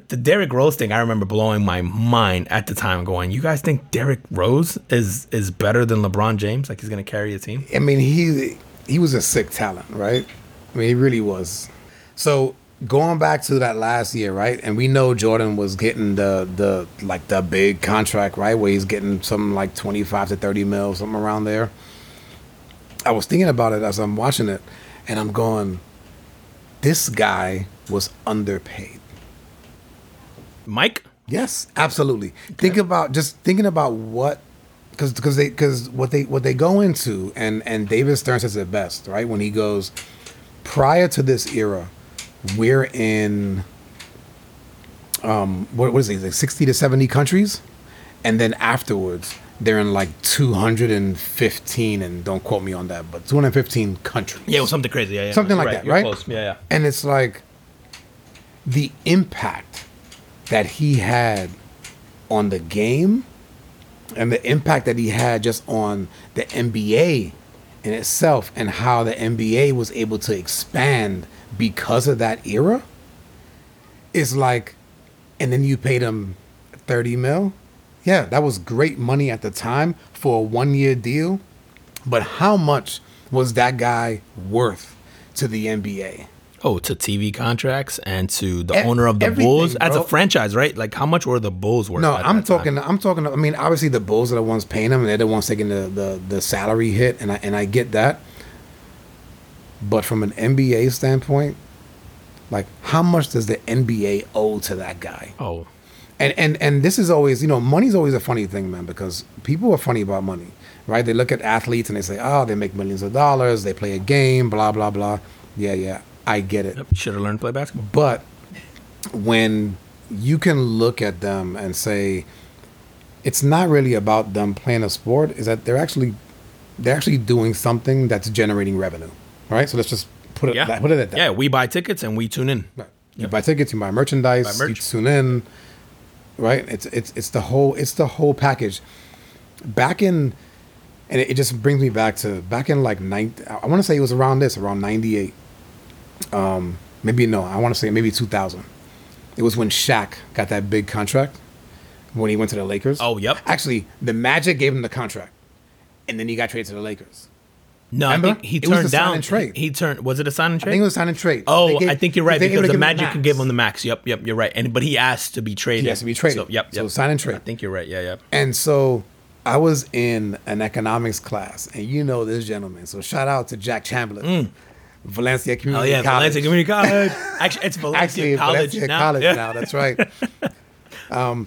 the Derrick Rose thing, I remember blowing my mind at the time, going, "You guys think Derrick Rose is is better than LeBron James? Like he's to carry a team?" I mean, he he was a sick talent, right? I mean, he really was. So going back to that last year, right? And we know Jordan was getting the the like the big contract, right? Where he's getting something like twenty five to thirty mil, something around there. I was thinking about it as I'm watching it, and I'm going, this guy was underpaid. Mike? Yes, absolutely. Okay. Think about just thinking about what because because they because what they what they go into and and David Stern says it best right? When he goes prior to this era we're in um what, what is it? Like 60 to 70 countries? And then afterwards they're in like 215 and don't quote me on that but 215 countries. Yeah was something crazy. Yeah, yeah. Something like right. that You're right? close. yeah yeah. And it's like the impact that he had on the game and the impact that he had just on the NBA in itself and how the NBA was able to expand because of that era is like and then you paid him 30 mil? Yeah that was great money at the time for a one year deal but how much was that guy worth to the NBA Oh, to TV contracts and to the E- owner of the Bulls as a franchise, right? Like how much were the Bulls worth? No, I'm that time? talking. I'm talking. I mean, obviously the Bulls are the ones paying them, and they're the ones taking the, the the salary hit, and I and I get that. But from an NBA standpoint, like how much does the NBA owe to that guy? Oh, And and and this is always, you know, money's always a funny thing, man, because people are funny about money, right? They look at athletes and they say, "Oh, they make millions of dollars, they play a game, blah blah blah." Yeah, yeah, I get it. yep. should have learned to play basketball. But when you can look at them and say it's not really about them playing a sport, is that they're actually they're actually doing something that's generating revenue, right? So let's just put it Yeah, put it at that. Yeah, we buy tickets and we tune in. Right. You buy tickets, you buy merchandise, Buy merch. you tune in, right? It's it's it's the whole it's the whole package. Back in, and it, it just brings me back to back in like nine. I want to say it was around this, around ninety eight. Um, maybe no, I want to say maybe two thousand. It was when Shaq got that big contract when he went to the Lakers. Oh, yep. Actually, the Magic gave him the contract, and then he got traded to the Lakers. No, Remember? I think he It was turned down. and trade. He, turned. Was it a sign and trade? I think it was sign and trade. Oh, gave- I think you're right because the Magic could give him the max. Yep, yep, you're right. And but he asked to be traded. He has to be traded. So, yep, So yep. sign and trade. I think you're right. Yeah, yeah. And so I was in an economics class, and you know this gentleman. So shout out to Jack Chamberlain, Valencia Community Oh yeah, College. Valencia Community College. Actually, it's Valencia Actually, College Valencia now. College yeah. now. That's right. um,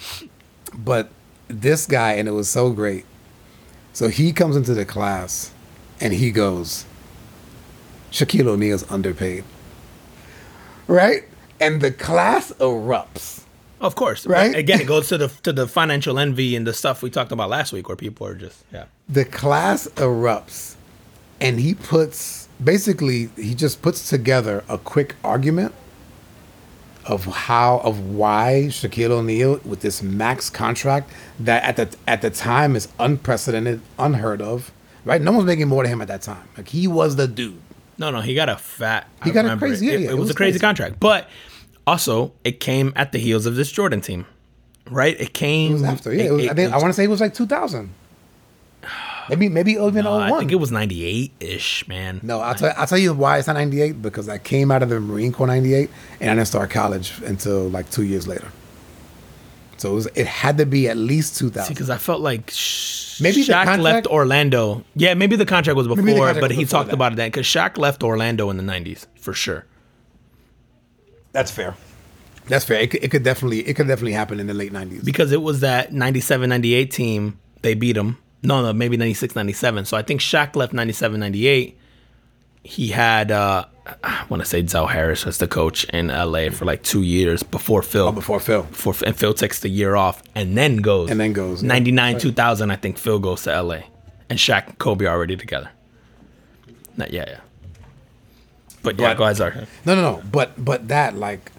but this guy, and it was so great. So he comes into the class, and he goes, "Shaquille O'Neal's underpaid." Right, and the class erupts. Of course, Right? Again, it goes to the to the financial envy and the stuff we talked about last week, where people are just yeah. the class erupts and he puts basically he just puts together a quick argument of how of why Shaquille O'Neal with this max contract that at the at the time is unprecedented, unheard of. Right? No one's making more than him at that time. Like he was the dude. No, no, he got a fat. He I got a crazy- yeah, it, yeah, it it was, was a crazy crazy. contract, but also it came at the heels of this Jordan team, right? It came It was after. Yeah, it was, I think I want to say it was like 2000. Maybe maybe even no, 01. I think oh it was ninety eight ish, man. No, I'll tell, I'll tell you why it's not 98 because I came out of the Marine Corps 98 and I didn't start college until like two years later. So it, was, it had to be at least 2000. because I felt like sh- Maybe the Shaq contract- left Orlando. Yeah, maybe the contract was before, contract but was he before talked that. about it then because Shaq left Orlando in the nineties for sure. That's fair. That's fair. It could, it could definitely it could definitely happen in the late 90s. because it was that 97 98 team they beat him no no maybe 96 97 so i think Shaq left 97 98 he had uh i want to say Del Harris as the coach in la for like two years before phil Oh, before Phil. before and phil takes the year off and then goes And then goes, yeah. 99 2000 i think phil goes to la and Shaq and kobe are already together Not, yeah yeah but yeah But- go ahead Zar. No, no, no. But but that like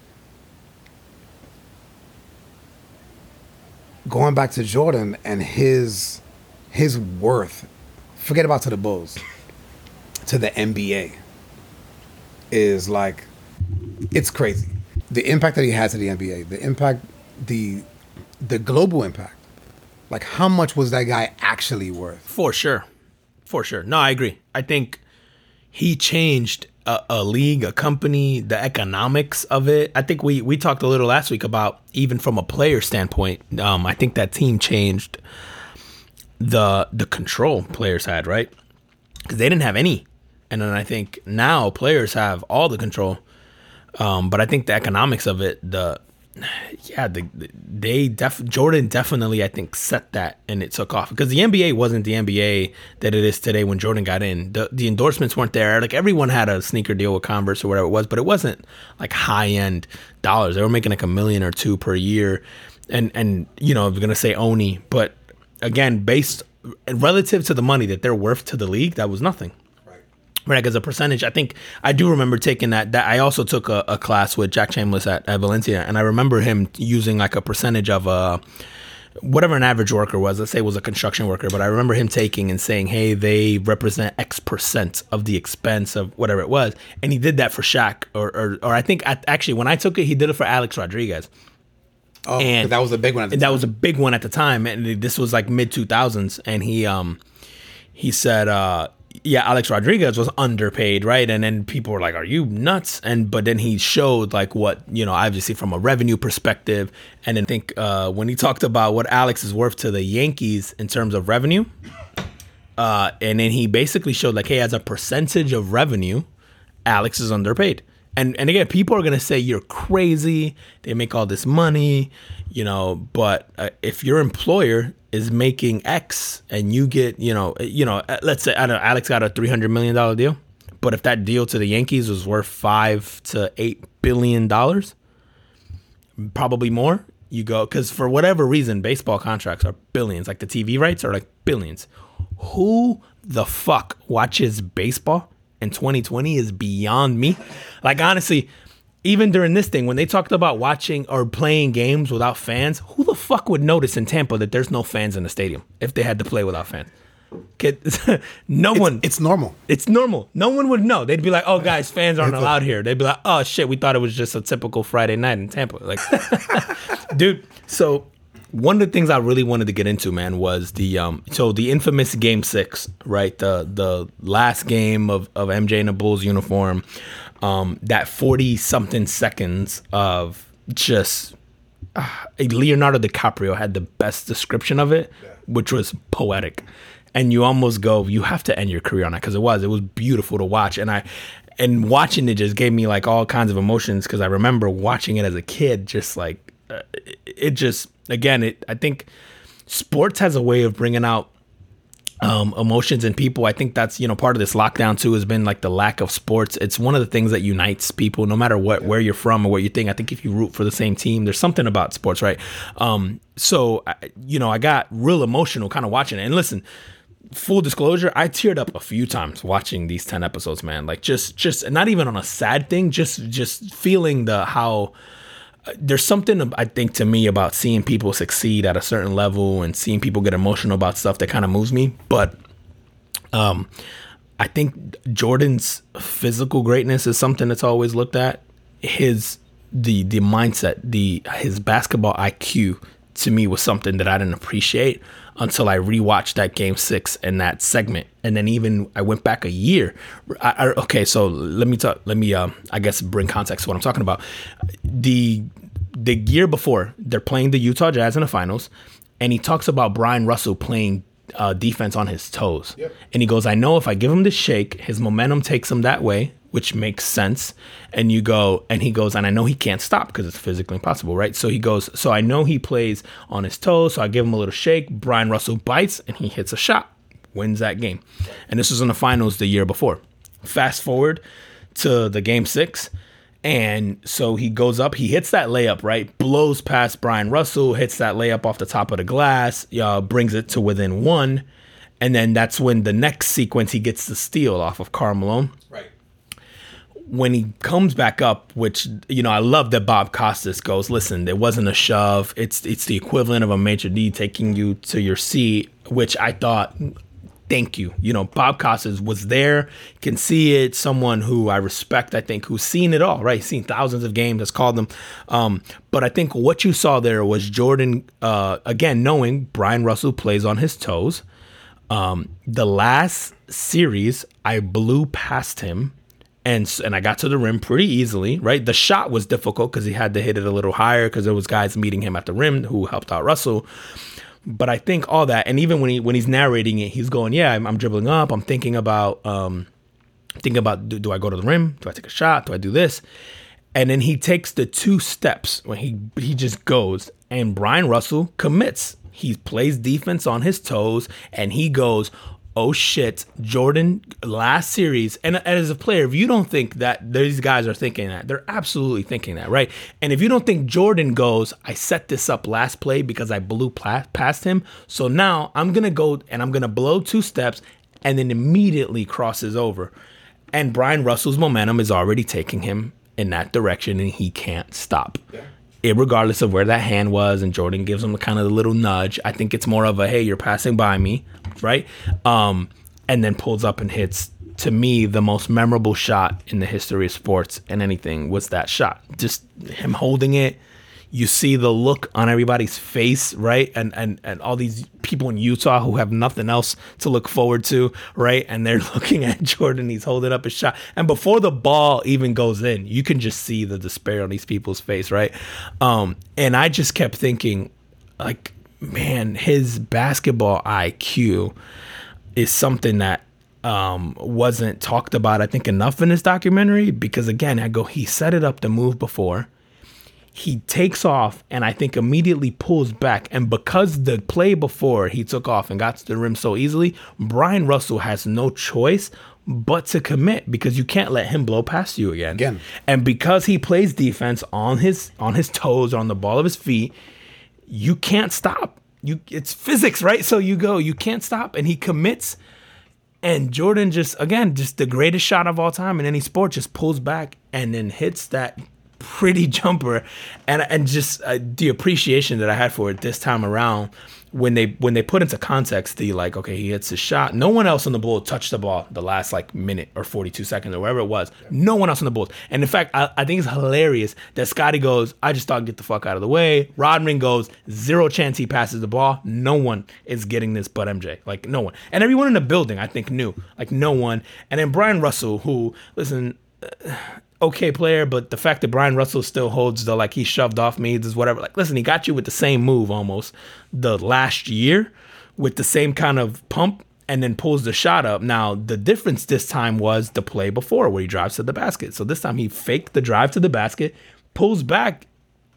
going back to Jordan and his his worth. Forget about to the Bulls. To the NBA is like it's crazy. The impact that he has to the NBA, the impact the the global impact. Like how much was that guy actually worth? For sure. For sure. No, I agree. I think he changed a, a league, a company, the economics of it. I think we we talked a little last week about even from a player standpoint. Um, I think that team changed the the control players had, right? Because they didn't have any, and then I think now players have all the control. Um, but I think the economics of it, the yeah, the, they def Jordan definitely I think set that and it took off because the NBA wasn't the NBA that it is today when Jordan got in. The the endorsements weren't there. Like everyone had a sneaker deal with Converse or whatever it was, but it wasn't like high end dollars. They were making like a million or two per year, and and you know I'm gonna say Oni, but again based relative to the money that they're worth to the league, that was nothing. Right. Right as a percentage i think i do remember taking that that i also took a, a class with jack chambliss at, at valencia and i remember him using like a percentage of uh whatever an average worker was let's say it was a construction worker but i remember him taking and saying hey they represent x percent of the expense of whatever it was and he did that for Shaq or or, or i think at, actually when i took it he did it for alex rodriguez Oh, And- that was a big one. At the and that was a big one at the time and this was like mid 2000s and he um he said uh yeah, Alex Rodriguez was underpaid, right? And then people were like, "Are you nuts?" And but then he showed like what you know, obviously from a revenue perspective, and then I think uh, when he talked about what Alex is worth to the Yankees in terms of revenue, uh, and then he basically showed like, hey, as a percentage of revenue, Alex is underpaid. And and again, people are gonna say you're crazy. They make all this money, you know. But uh, if your employer is making X and you get, you know, you know, uh, let's say I don't know, Alex got a three hundred million dollar deal, but if that deal to the Yankees was worth five to eight billion dollars, probably more, you go because for whatever reason, baseball contracts are billions. Like the TV rights are like billions. Who the fuck watches baseball? In 2020 is beyond me. Like honestly, even during this thing, when they talked about watching or playing games without fans, who the fuck would notice in Tampa that there's no fans in the stadium if they had to play without fans? Kid, no It's, one. it's normal. It's normal. No one would know. They'd be like, "Oh, guys, fans aren't allowed here." They'd be like, "Oh shit, we thought it was just a typical Friday night in Tampa." Like, dude. So one of the things I really wanted to get into, man, was the um. So the infamous Game Six, right? The the last game of of MJ in a Bulls uniform. Um, that forty something seconds of just uh, Leonardo DiCaprio had the best description of it, which was poetic. And you almost go, you have to end your career on that because it was. It was beautiful to watch, and I, and watching it just gave me like all kinds of emotions because I remember watching it as a kid, just like uh, it, just again, it. I think sports has a way of bringing out um, emotions in people. I think that's you know part of this lockdown too has been like the lack of sports. It's one of the things that unites people, no matter what where you're from or what you think. I think if you root for the same team, there's something about sports, right? Um, so I- you know, I got real emotional kind of watching it. And listen, full disclosure, I teared up a few times watching these ten episodes, man. Like just just not even on a sad thing, just just feeling the how there's something I think to me about seeing people succeed at a certain level and seeing people get emotional about stuff that kind of moves me. But um, I think Jordan's physical greatness is something that's always looked at. His the the mindset, the his basketball IQ to me was something that I didn't appreciate until I rewatched that game six and that segment, and then even I went back a year. I, I, okay, so let me talk. Let me, um, I guess, bring context to what I'm talking about. The the year before, they're playing the Utah Jazz in the finals, and he talks about Bryon Russell playing uh, defense on his toes. And he goes, I know if I give him the shake, his momentum takes him that way, which makes sense. And you go, and he goes, and I know he can't stop because it's physically impossible, right? So he goes, so I know he plays on his toes, so I give him a little shake. Bryon Russell bites and he hits a shot, wins that game. And this was in the finals the year before. Fast forward to the game six. And so he goes up, he hits that layup, right? Blows past Bryon Russell, hits that layup off the top of the glass, uh, brings it to within one. And then that's when the next sequence he gets the steal off of Karl Malone. When he comes back up, which you know, I love that Bob Costas goes, listen, it wasn't a shove. It's it's the equivalent of a maître d' taking you to your seat, which I thought thank you. You know, Bob Costas was there, can see it. Someone who I respect, I think, who's seen it all, right? Seen thousands of games, has called them. Um, but I think what you saw there was Jordan, uh, again, knowing Bryon Russell plays on his toes. Um, the last series, I blew past him. And, and I got to the rim pretty easily, right? The shot was difficult because he had to hit it a little higher because there was guys meeting him at the rim who helped out Russell but I think all that, and even when he when he's narrating it, he's going, "Yeah, I'm, I'm dribbling up. I'm thinking about, um, thinking about, do, do I go to the rim? Do I take a shot? Do I do this?" And then he takes the two steps when he he just goes, and Bryon Russell commits. He plays defense on his toes, and he goes, "Oh shit, Jordan!" Last series, and as a player, if you don't think that these guys are thinking that, they're absolutely thinking that, right? And if you don't think Jordan goes, "I set this up last play because I blew past him," so now I'm gonna go and I'm gonna blow two steps, and then immediately crosses over, and Bryon Russell's momentum is already taking him in that direction, and he can't stop regardless of where that hand was, and Jordan gives him a kind of a little nudge. I think it's more of a hey, you're passing by me, right? Um, and then pulls up and hits. To me, the most memorable shot in the history of sports and anything was that shot. Just him holding it. You see the look on everybody's face, right? And and and all these people in Utah who have nothing else to look forward to, right? And they're looking at Jordan, he's holding up his shot. And before the ball even goes in, you can just see the despair on these people's face, right? Um, and I just kept thinking, like, man, his basketball IQ is something that um, wasn't talked about, I think, enough in this documentary because, again, I go, he set it up to move before he takes off and I think immediately pulls back. And because the play before he took off and got to the rim so easily, Bryon Russell has no choice but to commit because you can't let him blow past you again. Again. And because he plays defense on his on his toes or on the ball of his feet, you can't stop. You it's physics, right? So you go, you can't stop and he commits and Jordan just again, just the greatest shot of all time in any sport just pulls back and then hits that pretty jumper, and and just uh, the appreciation that I had for it this time around when they when they put into context the like okay he hits his shot no one else on the bull touched the ball the last like minute or 42 seconds or whatever it was. No one else on the bulls. And in fact I, I think it's hilarious that Scottie goes I just thought get the fuck out of the way. Rodman goes zero chance he passes the ball. No one is getting this but MJ like no one. And everyone in the building I think knew. Like no one. And then Bryon Russell who listen okay player, but the fact that Bryon Russell still holds the like he shoved off me is whatever. Like, listen, he got you with the same move almost the last year with the same kind of pump and then pulls the shot up. Now, the difference this time was the play before where he drives to the basket. So this time he faked the drive to the basket, pulls back,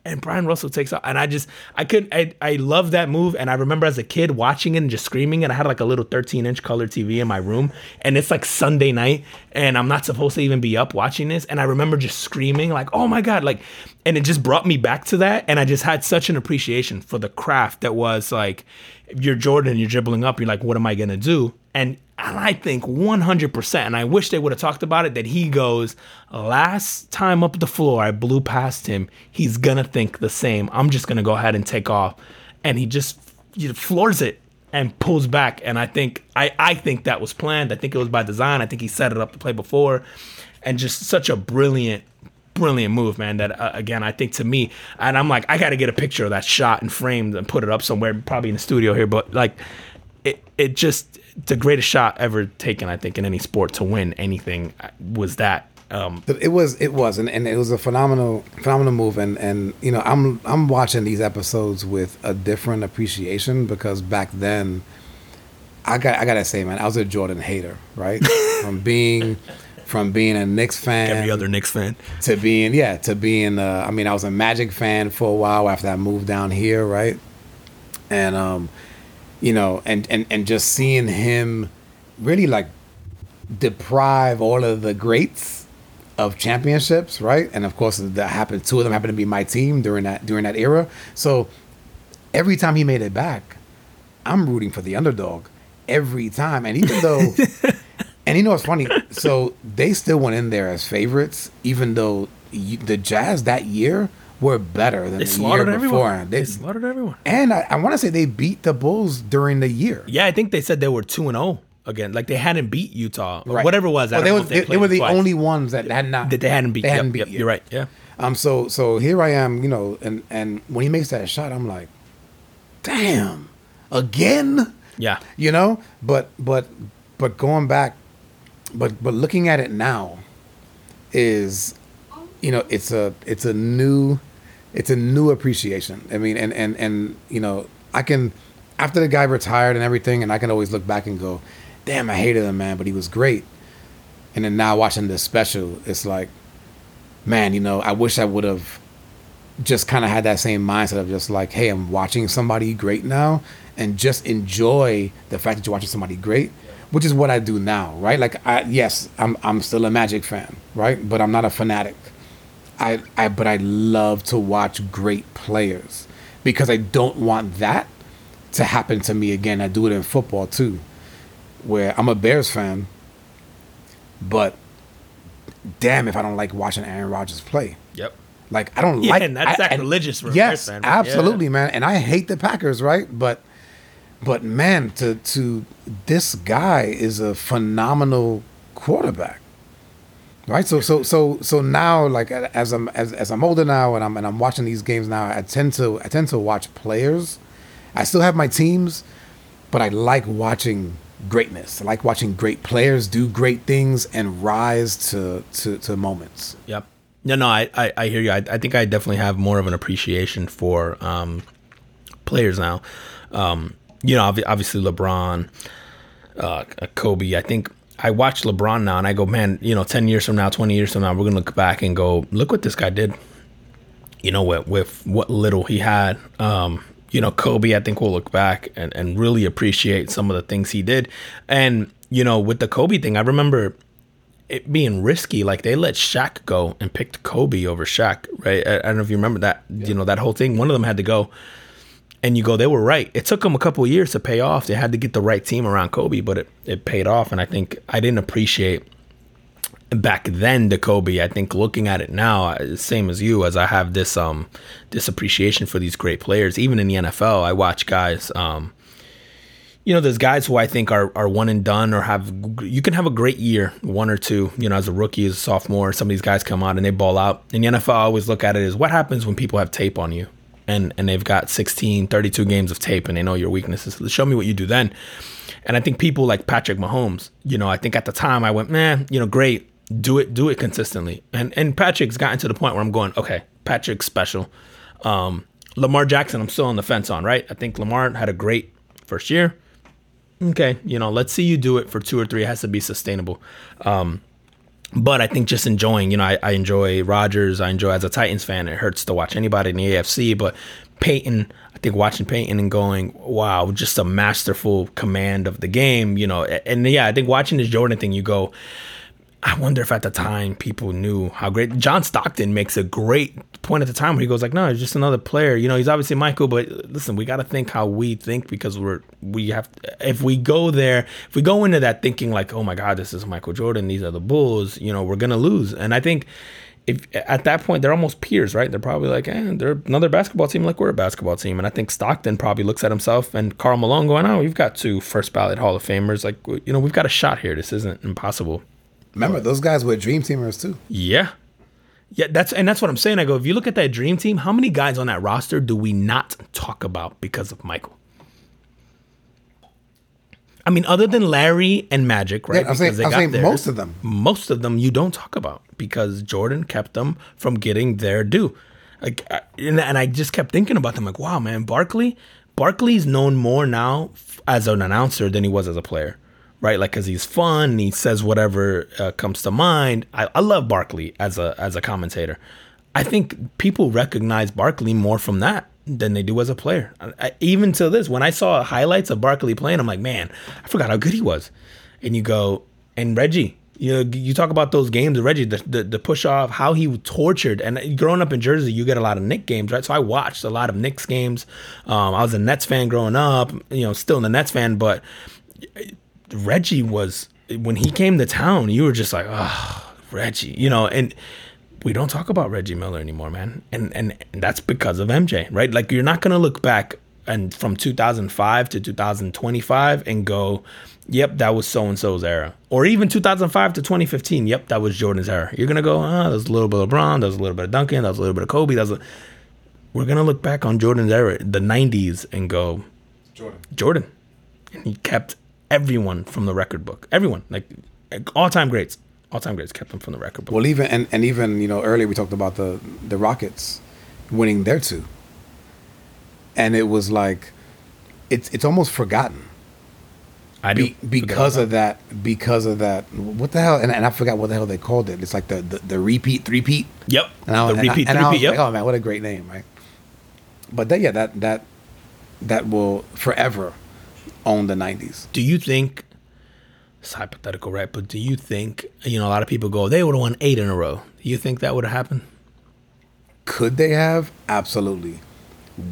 and Bryon Russell takes off. And I just, I couldn't, I, I love that move. And I remember as a kid watching it and just screaming. And I had like a little 13 inch color TV in my room. And it's like Sunday night. And I'm not supposed to even be up watching this. And I remember just screaming, like, oh my God. Like, and it just brought me back to that. And I just had such an appreciation for the craft that was like, you're Jordan, you're dribbling up, you're like, what am I going to do? And and I think 100%, and I wish they would have talked about it, that he goes, last time up the floor, I blew past him. He's going to think the same. I'm just going to go ahead and take off. And he just floors it and pulls back. And I think, I, I think that was planned. I think it was by design. I think he set it up to play before. And just such a brilliant, brilliant move, man. That uh, again, I think to me, and I'm like, I got to get a picture of that shot and framed and put it up somewhere, probably in the studio here. But like, it it just the greatest shot ever taken, I think, in any sport to win anything was that. Um, it was it was and, and it was a phenomenal phenomenal move. And and you know I'm I'm watching these episodes with a different appreciation because back then I got I gotta say man I was a Jordan hater right? From being from being a Knicks fan every other Knicks fan. to being yeah to being uh, I mean I was a Magic fan for a while after I moved down here right? And um you know, and and and just seeing him really like deprive all of the greats of championships, right? And of course, that happened. Two of them happened to be my team during that during that era. So every time he made it back, I'm rooting for the underdog every time. And even though, and you know what's funny? So they still went in there as favorites, even though the Jazz that year were better than they the year before. Everyone. They, they slaughtered everyone. And I, I want to say they beat the Bulls during the year. Yeah, I think they said they were two and zero oh again. Like they hadn't beat Utah or right. whatever it was. Well, they, was, they, they, were the twice. only ones that had not that they hadn't beat. They hadn't yep, beat. Yep, you're right. Yeah. Um. So so here I am. You know, and and when he makes that shot, I'm like, damn, again. Yeah. You know, but but but going back, but but looking at it now, is, you know, it's a it's a new it's a new appreciation. I mean, and and and you know, I can after the guy retired and everything, and I can always look back and go, "Damn, I hated him, man, but he was great." And then now watching this special, it's like, man, you know, I wish I would have just kind of had that same mindset of just like, hey, I'm watching somebody great now, and just enjoy the fact that you're watching somebody great, which is what I do now, right? Like, I yes, I'm I'm still a Magic fan, right? But I'm not a fanatic. I, I but I love to watch great players because I don't want that to happen to me again. I do it in football too, where I'm a Bears fan, but damn if I don't like watching Aaron Rodgers play. Yep. Like I don't yeah, like and that's I, sacrilegious for yes, fan, absolutely, yeah. man. And I hate the Packers, right? But but man, to to this guy is a phenomenal quarterback Right. So so so so now, like as I'm as, as I'm older now, and I'm and I'm watching these games now, I tend to I tend to watch players. I still have my teams, but I like watching greatness. I like watching great players do great things and rise to to, to moments. Yep. No, no, I, I, I hear you. I, I think I definitely have more of an appreciation for um, players now. Um, you know, obviously LeBron, uh, Kobe. I think I watch LeBron now and I go, man, you know, 10 years from now, 20 years from now, we're going to look back and go, look what this guy did. You know, with, with what little he had. Um, you know, Kobe, I think we'll look back and, and really appreciate some of the things he did. And, you know, with the Kobe thing, I remember it being risky. Like they let Shaq go and picked Kobe over Shaq, right? I, I don't know if you remember that, yeah. you know, that whole thing. One of them had to go and you go, they were right. It took them a couple years to pay off. They had to get the right team around Kobe, but it, it paid off. And I think I didn't appreciate back then the Kobe. I think looking at it now, same as you, as I have this um this appreciation for these great players. Even in the NFL, I watch guys. Um, you know, there's guys who I think are are one and done, or have you can have a great year, one or two. You know, as a rookie, as a sophomore, some of these guys come out and they ball out. In the NFL, I always look at it as what happens when people have tape on you and and they've got 16 32 games of tape and they know your weaknesses. So show me what you do then. And i think people like patrick mahomes you know i think at the time i went man you know great. Do it do it consistently. And and patrick's gotten to the point where i'm going okay patrick's special. Um, lamar jackson i'm still on the fence on right? I think lamar had a great first year. Okay you know let's see you do it for two or three. It has to be sustainable. Um, but I think just enjoying, you know, I, I enjoy Rodgers. I enjoy as a Titans fan. It hurts to watch anybody in the AFC, but Peyton, I think watching Peyton and going, wow, just a masterful command of the game, you know. And yeah, I think watching this Jordan thing, you go, I wonder if at the time people knew how great John Stockton makes a great point at the time where he goes like, no, he's just another player. You know, he's obviously Michael, but listen, we got to think how we think because we're we have if we go there, if we go into that thinking like, oh my God, this is Michael Jordan, these are the Bulls, you know, we're gonna lose. And I think if at that point they're almost peers, right? They're probably like, eh, they're another basketball team like we're a basketball team. And I think Stockton probably looks at himself and Karl Malone going, oh, we've got two first ballot Hall of Famers. Like, you know, we've got a shot here. This isn't impossible. Remember, those guys were dream teamers too. Yeah. Yeah, that's and that's what I'm saying. I go, if you look at that dream team, how many guys on that roster do we not talk about because of Michael? I mean, other than Larry and Magic, right? Yeah, I'm saying, I'm saying most of them. Most of them you don't talk about because Jordan kept them from getting their due. Like, uh, and, and I just kept thinking about them. Like, wow, man, Barkley, Barkley's known more now as an announcer than he was as a player right? Like, cause he's fun he says whatever uh, comes to mind. I, I love Barkley as a as a commentator. I think people recognize Barkley more from that than they do as a player. I, even to this, when I saw highlights of Barkley playing, I'm like, man, I forgot how good he was. And you go, and Reggie, you know, you talk about those games of Reggie, the, the, the, push off, how he tortured. And growing up in Jersey, you get a lot of Knicks games, right? So I watched a lot of Knicks games. Um, I was a Nets fan growing up, you know, still a Nets fan, but Reggie was when he came to town, you were just like, oh, Reggie, you know, and we don't talk about Reggie Miller anymore, man. And, and and that's because of MJ, right? Like you're not gonna look back and from 2005 to 2025 and go, yep, that was so and so's era, or even 2005 to 2015, yep, that was Jordan's era. You're gonna go, ah, oh, there's a little bit of LeBron, there's a little bit of Duncan, there's a little bit of Kobe, That's a. We're gonna look back on Jordan's era, the 90s, and go, Jordan. Jordan, and he kept everyone from the record book. Everyone, like all time greats, all time greats kept them from the record book. Well, even and, and even you know earlier we talked about the the Rockets winning their two, and it was like it's it's almost forgotten. I do Be, because of that. that. Because of that, what the hell? And, and I forgot what the hell they called it. It's like the the, the repeat, three peat. Yep. And I, the and repeat, I, three peat. Yep. Like, oh man, what a great name, right? But that, yeah, that that that will forever own the 90s. Do you think it's hypothetical, right? But do you think you know a lot of people go they would have won eight in a row? Do you think that would have happened? Could they have? Absolutely.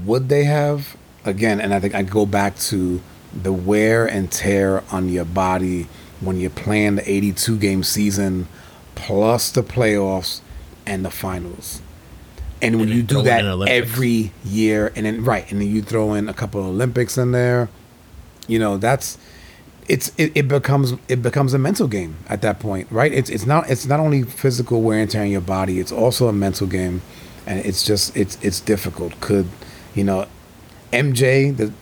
Would they have? Again, and I think I go back to the wear and tear on your body when you're playing the 82 game season plus the playoffs and the finals. And when and you do that every year, and then right, and then you throw in a couple of Olympics in there, you know, that's it's it, it becomes it becomes a mental game at that point, right? It's it's not it's not only physical wear and tear on your body, it's also a mental game, and it's just it's it's difficult. Could you know, MJ the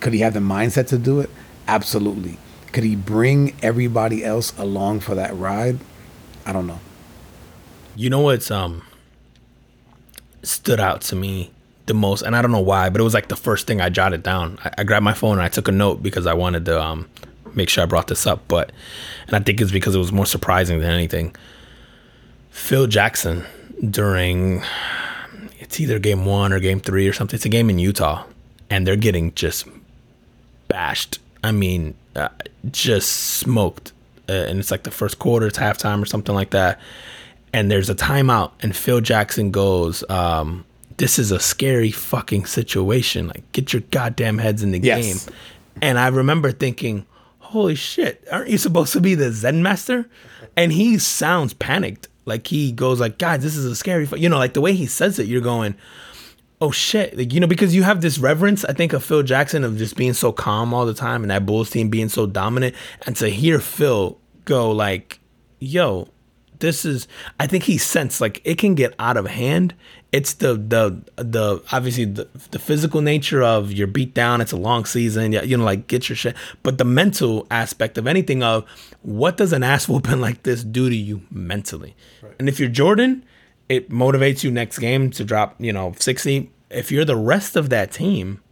could he have the mindset to do it? Absolutely. Could he bring everybody else along for that ride? I don't know. You know what's um stood out to me the most, and I don't know why, but it was like the first thing I jotted down. I, I grabbed my phone and I took a note because I wanted to um make sure I brought this up, but and I think it's because it was more surprising than anything. Phil Jackson during it's either game one or game three or something. It's a game in Utah, and they're getting just bashed. I mean, uh, just smoked. Uh, and it's like the first quarter, it's halftime or something like that. And there's a timeout, and Phil Jackson goes, um, "This is a scary fucking situation. Like, get your goddamn heads in the Yes. game." And I remember thinking, "Holy shit! Aren't you supposed to be the Zen master?" And he sounds panicked. Like he goes, "Like, guys, this is a scary." Fu-. You know, like the way he says it, you're going, oh shit like you know because you have this reverence i think of phil jackson of just being so calm all the time and that bulls team being so dominant and to hear phil go like yo this is i think he sensed like it can get out of hand it's the the the obviously the, the physical nature of you're beat down it's a long season you know like get your shit but the mental aspect of anything of what does an ass whooping like this do to you mentally and if you're jordan it motivates you next game to drop, you know, 60. If you're the rest of that team,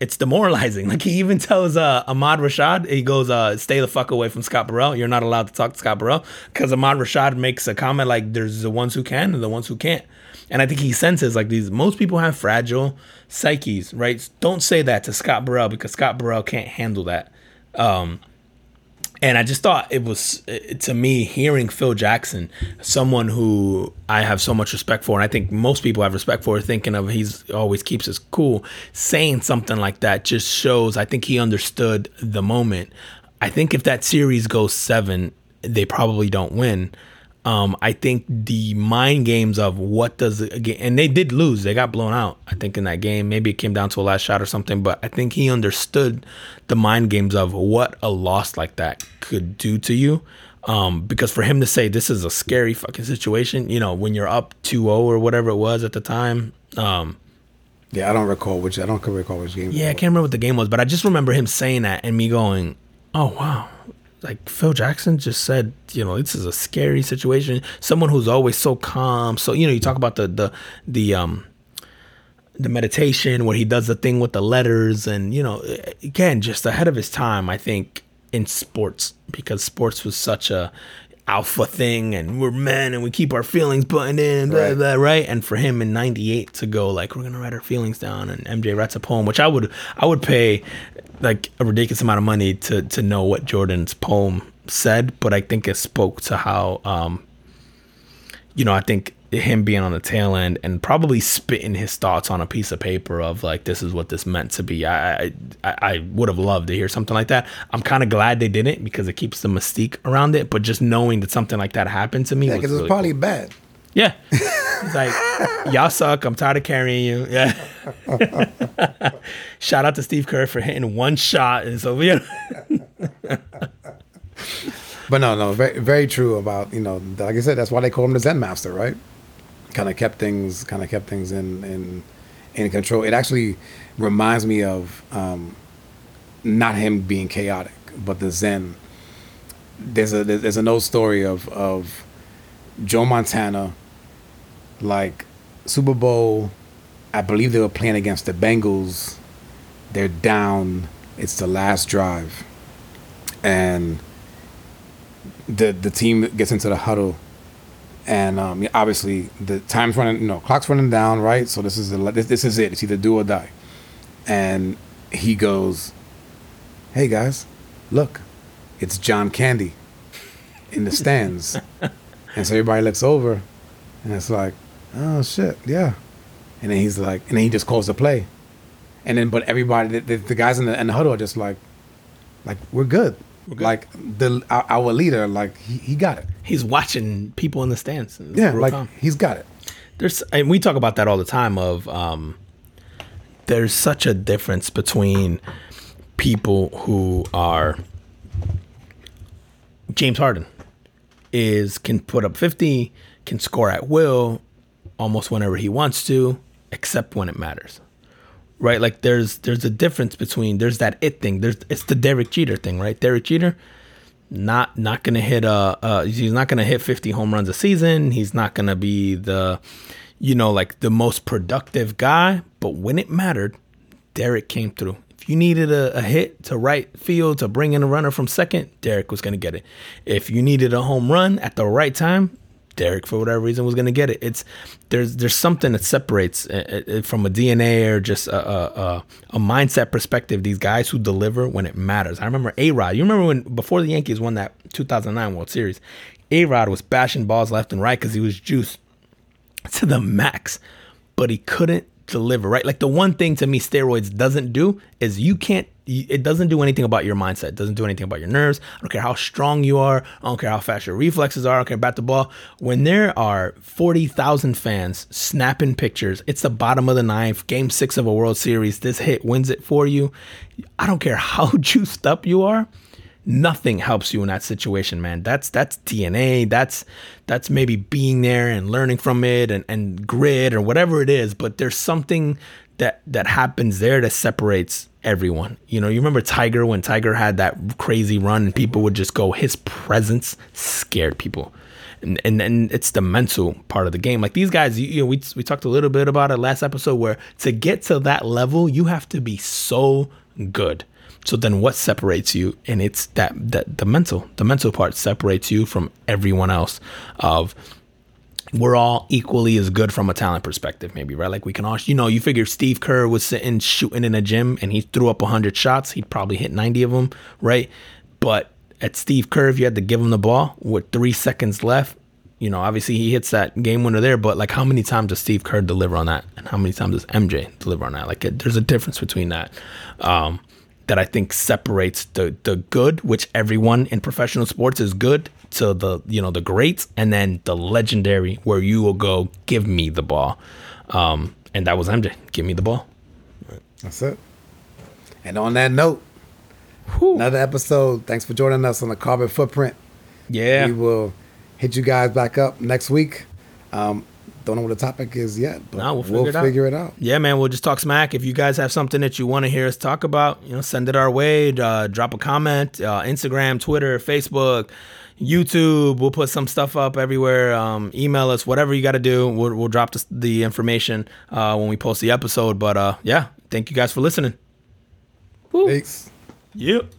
it's demoralizing. Like he even tells uh, Ahmad Rashad, he goes, uh, "Stay the fuck away from Scott Burrell. You're not allowed to talk to Scott Burrell." Because Ahmad Rashad makes a comment like, "There's the ones who can and the ones who can't." And I think he senses like these. Most people have fragile psyches, right? Don't say that to Scott Burrell because Scott Burrell can't handle that. Um, and I just thought it was to me hearing Phil Jackson, someone who I have so much respect for, and I think most people have respect for, thinking of he's always keeps his cool, saying something like that just shows. I think he understood the moment. I think if that series goes seven, they probably don't win. Um, I think the mind games of what does it again, and they did lose. They got blown out. I think in that game, maybe it came down to a last shot or something. But I think he understood the mind games of what a loss like that could do to you. Um, because for him to say this is a scary fucking situation, you know, when you're up 2-0 or whatever it was at the time. Um, Yeah, I don't recall which. I don't recall which game. yeah, I can't remember what the game was, but I just remember him saying that and me going, "Oh wow." Like Phil Jackson just said, you know, this is a scary situation. Someone who's always so calm. So, you know, you talk about the the the um the meditation where he does the thing with the letters and, you know, again, just ahead of his time, I think in sports because sports was such a alpha thing and we're men and we keep our feelings buttoned in blah, Right. blah, right and for him in 98 to go like we're gonna write our feelings down and mj writes a poem which i would i would pay like a ridiculous amount of money to to know what jordan's poem said but i think it spoke to how um you know i think him being on the tail end and probably spitting his thoughts on a piece of paper of like this is what this meant to be i i, I I would have loved to hear something like that i'm kind of glad they didn't because it keeps the mystique around it but just knowing that something like that happened to me Yeah, was because it's really probably bad. yeah. It's like, y'all suck. I'm tired of carrying you. Yeah. Shout out to Steve Kerr for hitting one shot. And so, you know, But no, no, very, very true about you know, like I said, that's why they call him the Zen master, right? Kind of kept things, kind of kept things in in in control. It actually reminds me of um, not him being chaotic, but the Zen. There's a there's an old story of of Joe Montana, like Super Bowl. I believe they were playing against the Bengals. They're down. It's the last drive, and the the team gets into the huddle, and um, yeah, obviously the time's running, you know, clock's running down, right? So this is the, this, this is it. It's either do or die. And he goes, "Hey guys, look, it's John Candy in the stands." and so everybody looks over, and it's like, "Oh shit, yeah." And then he's like, and then he just calls the play, and then but everybody, the, the, the guys in the, in the huddle are just like, like we're good. Like the our, our leader, like he, he got it. he's watching people in the stands. It's Yeah, like calm. he's got it. there's and we talk about that all the time of um there's such a difference between people who are James Harden is can put up 50, can score at will almost whenever he wants to, except when it matters. Right? Like there's there's a difference between there's that it thing. There's it's the Derek Jeter thing, right? Derek Jeter not not gonna hit a uh, he's not gonna hit 50 home runs a season. He's not gonna be the you know like the most productive guy, but when it mattered, Derek came through. If you needed a, a, hit to right field to bring in a runner from second, Derek was to get it. If you needed a home run at the right time, Derek, for whatever reason, was going to get it. It's there's there's something that separates it, it, from a DNA or just a, a, a, mindset perspective. These guys who deliver when it matters. I remember A Rod. You remember when before the Yankees won that 2009 World Series, A Rod was bashing balls left and right because he was juiced to the max, but he couldn't deliver, right? Like the one thing to me steroids doesn't do is you can't it doesn't do anything about your mindset. It doesn't do anything about your nerves. I don't care how strong you are. I don't care how fast your reflexes are. I don't care about the ball. When there are 40,000 fans snapping pictures, it's the bottom of the ninth, game six of a World Series. This hit wins it for you. I don't care how juiced up you are nothing helps you in that situation man that's that's dna that's that's maybe being there and learning from it and, and grit or whatever it is but there's something that that happens there that separates everyone you know you remember tiger when tiger had that crazy run and people would just go his presence scared people and, and and it's the mental part of the game. Like these guys, you, you, know, we we talked a little bit about it last episode, where to get to that level, you have to be so good. So then what separates you? And it's that, that the mental, the mental part separates you from everyone else of we're all equally as good from a talent perspective, maybe, right? Like we can all, you know, you figure Steve Kerr was sitting shooting in a gym and he threw up 100 shots, he'd probably hit 90 of them, right? But at Steve Kerr, if you had to give him the ball with three seconds left, you know, obviously he hits that game winner there, but like how many times does Steve Kerr deliver on that? And how many times does MJ deliver on that? Like there's a difference between that. Um, that I think separates the the good, which everyone in professional sports is good, to the you know the greats, and then the legendary, where you will go, give me the ball, um, and that was MJ. Give me the ball. That's it. And on that note, Whew. another episode. Thanks for joining us on the Carbon Footprint. Yeah, we will hit you guys back up next week. Um, don't know what the topic is yet, but we'll, figure, we'll it figure, it out. Yeah, man, we'll just talk smack. If you guys have something that you want to hear us talk about, you know, send it our way. Uh, drop a comment, uh, Instagram, Twitter, Facebook, YouTube. We'll put some stuff up everywhere. Um, email us, whatever you got to do. We'll, we'll, drop the, the information uh, when we post the episode. But uh, yeah, thank you guys for listening. Woo. Thanks. Yep.